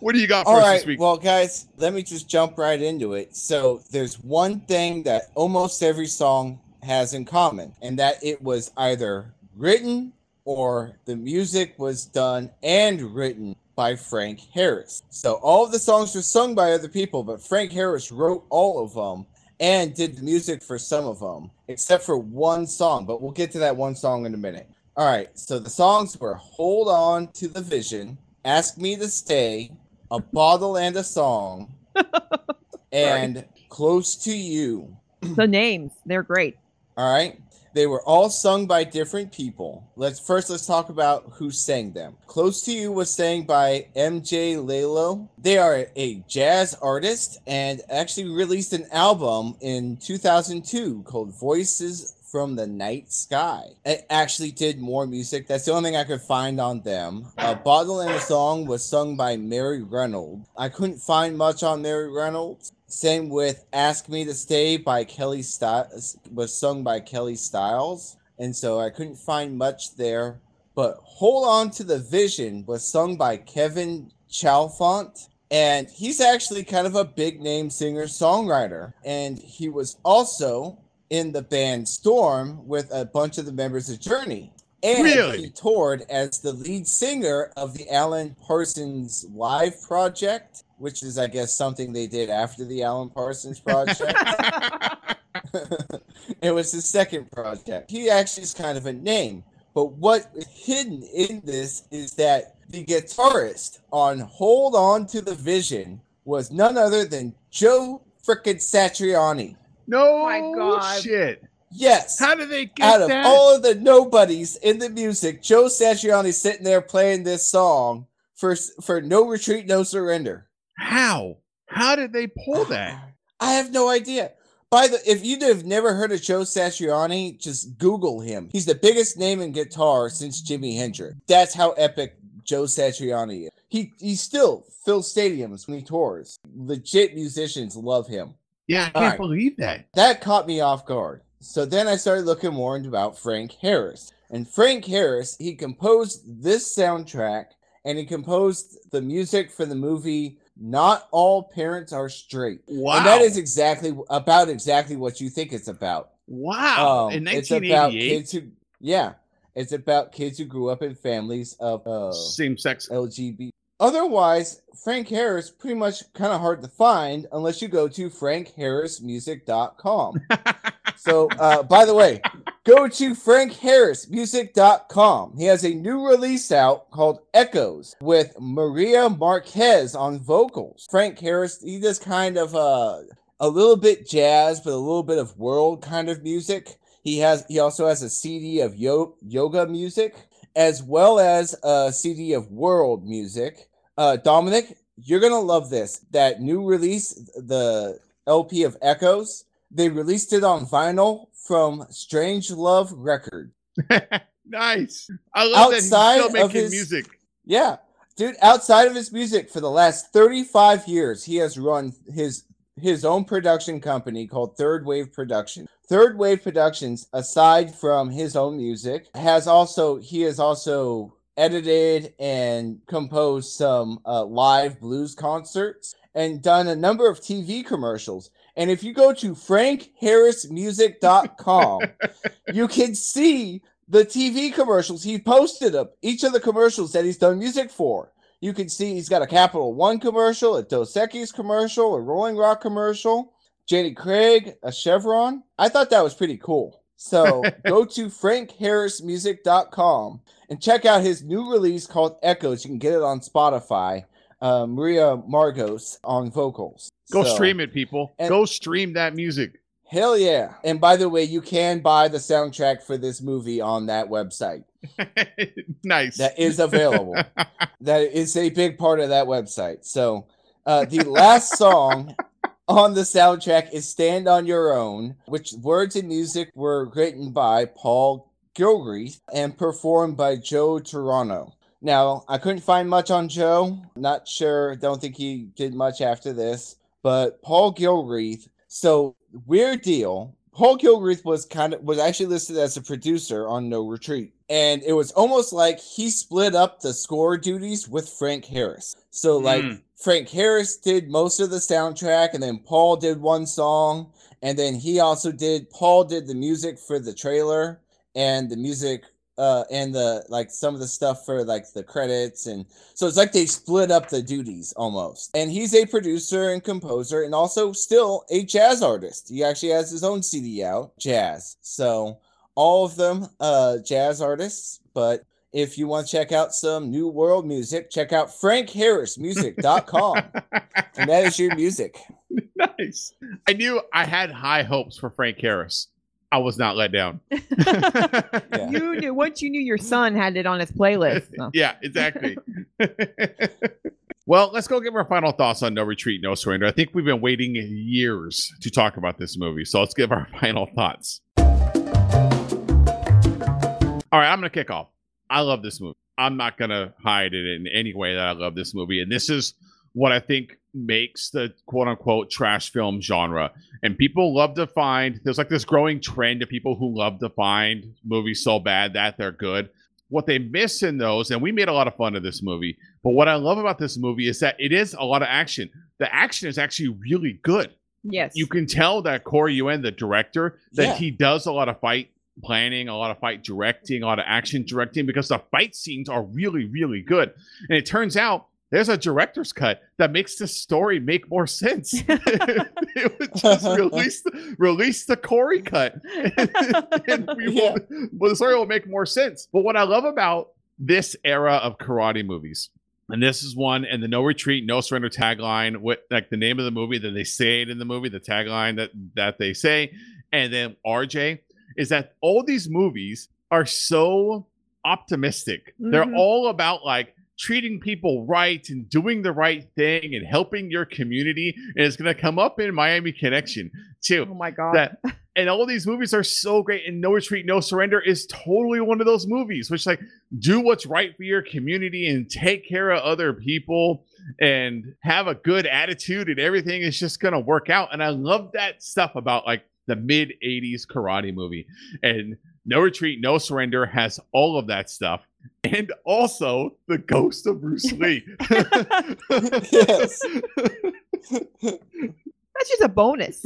Speaker 1: What do you got for
Speaker 2: All
Speaker 1: us
Speaker 2: right.
Speaker 1: this week?
Speaker 2: Well, guys, let me just jump right into it. So, there's one thing that almost every song has in common, and that it was either written or the music was done and written by Frank Harris. So, all of the songs were sung by other people, but Frank Harris wrote all of them and did the music for some of them, except for one song. But we'll get to that one song in a minute. All right. So, the songs were Hold On to the Vision, Ask Me to Stay, A Bottle and a Song, and Close to You.
Speaker 3: the names, they're great.
Speaker 2: All right. They were all sung by different people. Let's first let's talk about who sang them. Close to You was sang by MJ Lalo. They are a jazz artist and actually released an album in 2002 called Voices from the Night Sky. It actually did more music. That's the only thing I could find on them. A Bottle and a Song was sung by Mary Reynolds. I couldn't find much on Mary Reynolds. Same with Ask Me to Stay by Kelly Styles was sung by Kelly Styles. and so I couldn't find much there. But Hold On to the Vision was sung by Kevin Chalfant, and he's actually kind of a big name singer songwriter. And he was also in the band Storm with a bunch of the members of Journey. And
Speaker 1: Really?
Speaker 2: he toured as the lead singer of the Alan Parsons Live Project, which is, I guess, something they did after the Alan Parsons Project. it was his second project. He actually is kind of a name. But what is hidden in this is that the guitarist on Hold On to the Vision was none other than Joe frickin' Satriani.
Speaker 1: No
Speaker 3: my God.
Speaker 1: shit.
Speaker 2: Yes.
Speaker 1: How did they get
Speaker 2: Out of
Speaker 1: that?
Speaker 2: all of the nobodies in the music, Joe Satriani sitting there playing this song for for No Retreat, No Surrender.
Speaker 1: How? How did they pull uh, that?
Speaker 2: I have no idea. By the if you have never heard of Joe Satriani, just Google him. He's the biggest name in guitar since Jimi Hendrix. That's how epic Joe Satriani is. He he still fills stadiums when he tours. Legit musicians love him.
Speaker 1: Yeah, I can't
Speaker 2: Alright.
Speaker 1: believe that.
Speaker 2: That caught me off guard. So then I started looking more into about Frank Harris. And Frank Harris, he composed this soundtrack and he composed the music for the movie Not All Parents Are Straight.
Speaker 1: Wow.
Speaker 2: And that is exactly about exactly what you think it's about.
Speaker 1: wow.
Speaker 2: Um,
Speaker 1: In
Speaker 2: it's about kids who, yeah, it's about kids who grew up in families of uh,
Speaker 1: same sex.
Speaker 2: LGBT. Otherwise, Frank Harris pretty much kind of hard to find unless you go to frankharrismusic.com. so, uh, by the way, go to frankharrismusic.com. He has a new release out called Echoes with Maria Marquez on vocals. Frank Harris, he does kind of uh, a little bit jazz, but a little bit of world kind of music. He has he also has a CD of yo- yoga music as well as a CD of world music. Uh, Dominic, you're gonna love this. That new release, the LP of Echoes, they released it on vinyl from Strange Love Record.
Speaker 1: nice. I love that he's
Speaker 2: Outside
Speaker 1: still making
Speaker 2: his-
Speaker 1: music.
Speaker 2: Yeah, dude. Outside of his music, for the last 35 years, he has run his his own production company called Third Wave Production. Third Wave Productions, aside from his own music, has also he has also edited and composed some uh, live blues concerts and done a number of TV commercials. And if you go to frankharrismusic.com, you can see the TV commercials. He posted up each of the commercials that he's done music for. You can see he's got a Capital One commercial, a Dos Equis commercial, a Rolling Rock commercial, Jenny Craig, a Chevron. I thought that was pretty cool. So go to frankharrismusic.com and check out his new release called Echoes. You can get it on Spotify. Uh, Maria Margos on vocals.
Speaker 1: Go
Speaker 2: So-
Speaker 1: stream it, people.
Speaker 2: and-
Speaker 1: Go stream that music.
Speaker 2: Hell yeah. And by the way, you can buy the soundtrack for this movie on that website.
Speaker 1: nice.
Speaker 2: That is available. that is a big part of that website. So uh, the last song on the soundtrack is Stand on Your Own, which words and music were written by Paul Gilreath and performed by Joe Toronto. Now, I couldn't find much on Joe. Not sure. Don't think he did much after this. But Paul Gilreath. So weird deal. Paul Gilreath was kind of was actually listed as a producer on No Retreat, and it was almost like he split up the score duties with Frank Harris. So like
Speaker 1: Mm.
Speaker 2: Frank Harris did most of the soundtrack, and then Paul did one song, and then he also did Paul did the music for the trailer and the music uh and the like some of the stuff for like the credits and so it's like they split up the duties almost. And he's a producer and composer and also still a jazz artist. He actually has his own cd out jazz. So all of them uh jazz artists but if you want to check out some new world music check out frankharrismusic.com and that is your music
Speaker 1: nice. I knew I had high hopes for Frank Harris. I was not let down.
Speaker 2: Yeah.
Speaker 3: You knew once you knew your son had it on his playlist. so.
Speaker 1: yeah, exactly. well, let's go give our final thoughts on No Retreat, No Surrender. I think we've been waiting years to talk about this movie, so let's give our final thoughts. All right, I'm going to kick off. I love this movie. I'm not going to hide it in any way that I love this movie. And this is what I think makes the quote unquote trash film genre. And people love to find there's like this growing trend of people who love to find movies so bad that they're good. What they miss in those, and we made a lot of fun of this movie, but what I love about this movie is that it is a lot of action. The action is actually really good.
Speaker 3: Yes.
Speaker 1: You can tell that Corey Yuen, the director, that
Speaker 2: Yeah.
Speaker 1: he does a lot of fight planning, a lot of fight directing, a lot of action directing because the fight scenes are really, really good. And it turns out there's a director's cut that makes the story make more sense. it would just release the, release the Corey cut, and we
Speaker 2: Yeah.
Speaker 1: will, well, the story will make more sense. But what I love about this era of karate movies, and this is one, and the no retreat, no surrender tagline, what like the name of the movie that they say it in the movie, the tagline that that they say, and then RJ is that all these movies are so optimistic. They're
Speaker 3: Mhm.
Speaker 1: all about like treating people right and doing the right thing and helping your community. And it's going to come up in Miami Connection too.
Speaker 3: oh my god.
Speaker 1: That and all these movies are so great. And No Retreat, No Surrender is totally one of those movies, which like do what's right for your community and take care of other people and have a good attitude and everything is just gonna work out. And I love that stuff about like the mid 80s karate movie. And No Retreat, No Surrender has all of that stuff. And also the ghost of Bruce Lee.
Speaker 2: Yes.
Speaker 3: That's just a bonus.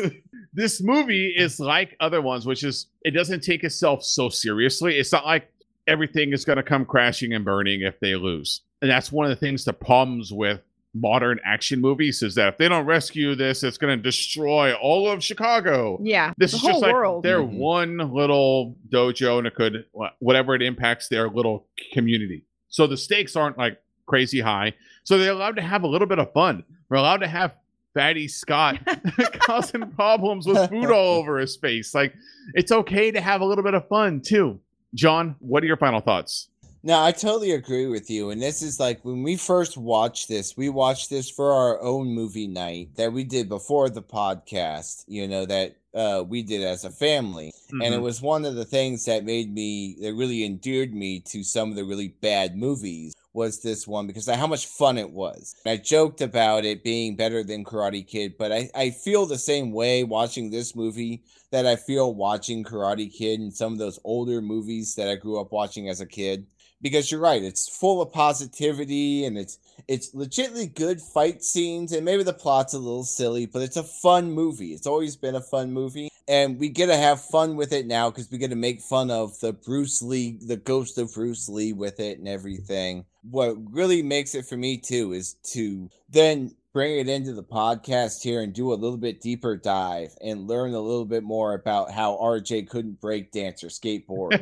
Speaker 1: this movie is like other ones, which is it doesn't take itself so seriously. It's not like everything is going to come crashing and burning if they lose. And that's one of the things, the problems with modern action movies is that if they don't rescue this, it's going to destroy all of Chicago.
Speaker 3: Yeah.
Speaker 1: This
Speaker 3: the
Speaker 1: is
Speaker 3: whole
Speaker 1: just like
Speaker 3: world.
Speaker 1: their
Speaker 2: Mhm.
Speaker 1: one little dojo, and it could whatever it impacts their little community. So the stakes aren't like crazy high. So they're allowed to have a little bit of fun. We're allowed to have Fatty Scott causing problems with food all over his face. Like it's okay to have a little bit of fun too. John, what are your final thoughts?
Speaker 2: No, I totally agree with you. And this is like when we first watched this, we watched this for our own movie night that we did before the podcast, you know, that uh, we did as a family. And it
Speaker 1: Mhm.
Speaker 2: was one of the things that made me, that really endeared me to some of the really bad movies was this one because of how much fun it was. I joked about it being better than Karate Kid, but I, I feel the same way watching this movie that I feel watching Karate Kid and some of those older movies that I grew up watching as a kid because you're right it's full of positivity and it's it's legitimately good fight scenes and maybe the plot's a little silly but it's a fun movie. It's always been a fun movie and we get to have fun with it now because we get to make fun of the bruce lee the ghost of bruce lee with it and everything. What really makes it for me too is to then bring it into the podcast here and do a little bit deeper dive and learn a little bit more about how rj couldn't break dance or skateboard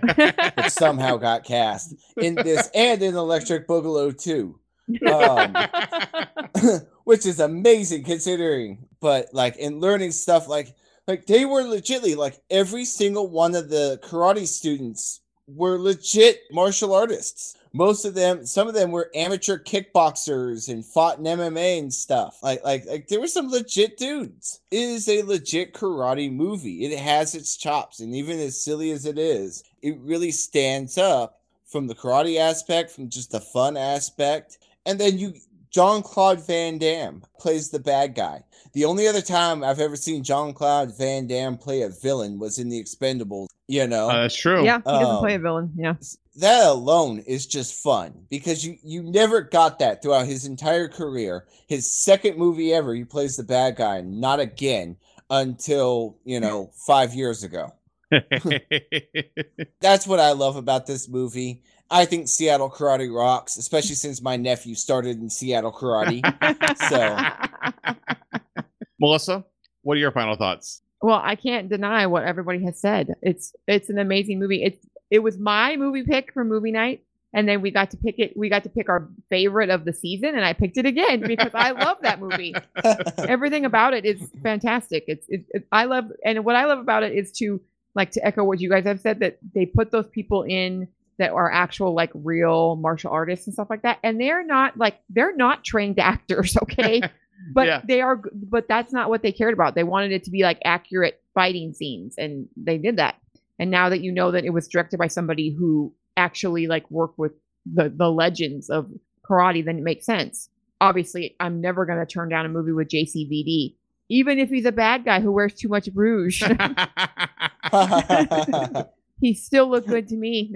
Speaker 2: but somehow got cast in this and in Electric Boogaloo too, um, which is amazing considering. But like in learning stuff, like like they were legitly like every single one of the karate students were legit martial artists. Most of them, some of them were amateur kickboxers and fought in MMA and stuff. Like, like, like there were some legit dudes. It is a legit karate movie. It has its chops, and even as silly as it is, it really stands up from the karate aspect, from just the fun aspect, and then you. Jean Claude Van Damme plays the bad guy. The only other time I've ever seen Jean Claude Van Damme play a villain was in The Expendables. You know,
Speaker 1: Uh, that's true.
Speaker 3: Yeah, he doesn't play a
Speaker 2: Um,
Speaker 3: villain. Yeah.
Speaker 2: That alone is just fun because you you never got that throughout his entire career. His second movie ever, he plays the bad guy, not again until you know five years ago. That's what I love about this movie. I think Seattle Karate rocks, especially since my nephew started in Seattle Karate. So-
Speaker 1: Melissa, what are your final thoughts?
Speaker 3: well, I can't deny what everybody has said. It's it's an amazing movie. It's it was my movie pick for movie night, and then we got to pick it. We got to pick our favorite of the season, and I picked it again because I love that movie. Everything about it is fantastic. It's it, it, I love, and what I love about it is to like to echo what you guys have said that they put those people in that are actual like real martial artists and stuff like that, and they're not like they're not trained actors. Okay. but
Speaker 1: Yeah.
Speaker 3: they are but that's not what they cared about they wanted it to be like accurate fighting scenes and they did that and now that you know that it was directed by somebody who actually like worked with the the legends of karate then it makes sense obviously, I'm never going to turn down a movie with JCVD, even if he's a bad guy who wears too much rouge. he still looked good to me.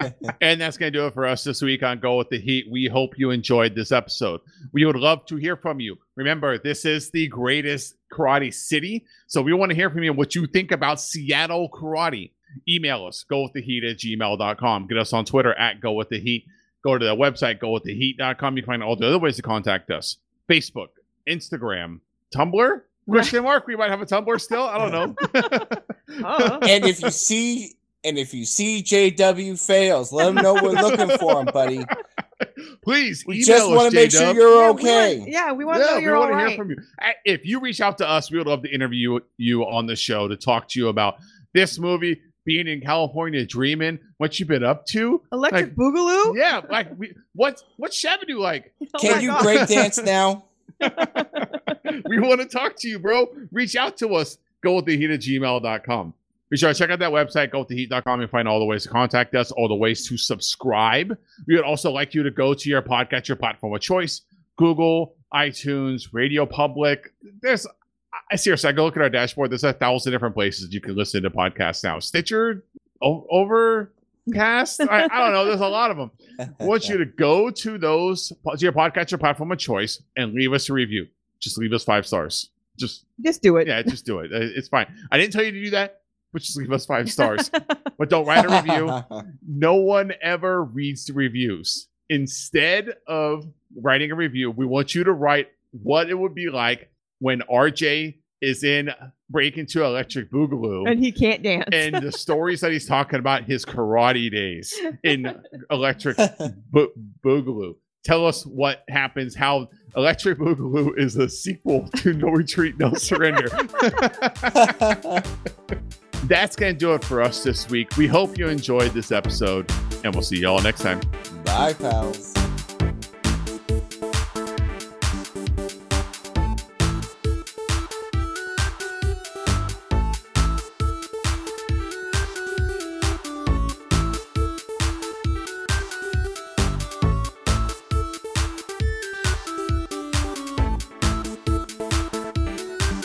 Speaker 1: and that's going to do it for us this week on Go with the Heat. We hope you enjoyed this episode. We would love to hear from you. Remember, this is the greatest karate city. So we want to hear from you what you think about Seattle karate. Email us, go with the heat at gmail.com. Get us on Twitter at go with the heat. Go to the website, go with the heat.com. You can find all the other ways to contact us Facebook, Instagram, Tumblr. Christian Mark, we might have a Tumblr still. I don't know.
Speaker 3: Oh.
Speaker 2: and if you see and if you see JW fails, let him know we're looking for him, buddy.
Speaker 1: Please,
Speaker 2: We
Speaker 1: email
Speaker 2: just want to make sure you're
Speaker 3: Yeah, we want-
Speaker 2: okay.
Speaker 3: yeah, we want to know you're all
Speaker 1: want to hear from you. If you reach out to us, we would love to interview you on the show to talk to you about this movie, being in California, dreaming, what you've been up to.
Speaker 3: Electric
Speaker 1: Like-
Speaker 3: Boogaloo?
Speaker 1: Yeah, like we, what what's Shabba-Doo like?
Speaker 3: Oh
Speaker 2: Can you
Speaker 3: God.
Speaker 2: break dance now?
Speaker 1: we want to talk to you, bro. Reach out to us. Go with the heat at gmail.com. Be sure to check out that website, go with the heat.com, and find all the ways to contact us, all the ways to subscribe. We would also like you to go to your podcast, your platform of choice Google, iTunes, Radio Public. There's, I seriously, I go look at our dashboard. There's a thousand different places you can listen to podcasts now. Stitcher, o- Overcast. I, I don't know. There's a lot of them. I want you to go to those to your podcast, your platform of choice and leave us a review. Just leave us five stars. Just
Speaker 3: Just do it.
Speaker 1: yeah, just do it. Uh, It's fine. I didn't tell you to do that, but just leave us five stars. but don't write a review. No one ever reads the reviews. Instead of writing a review, we want you to write what it would be like when RJ is in Breakin' 2 Electric Boogaloo
Speaker 3: and he can't dance.
Speaker 1: and the stories that he's talking about his karate days in Electric Bo- Boogaloo. Tell us what happens, how Electric Boogaloo is a sequel to No Retreat, No Surrender. That's going to do it for us this week. We hope you enjoyed this episode, and we'll see y'all next time.
Speaker 2: Bye, pals.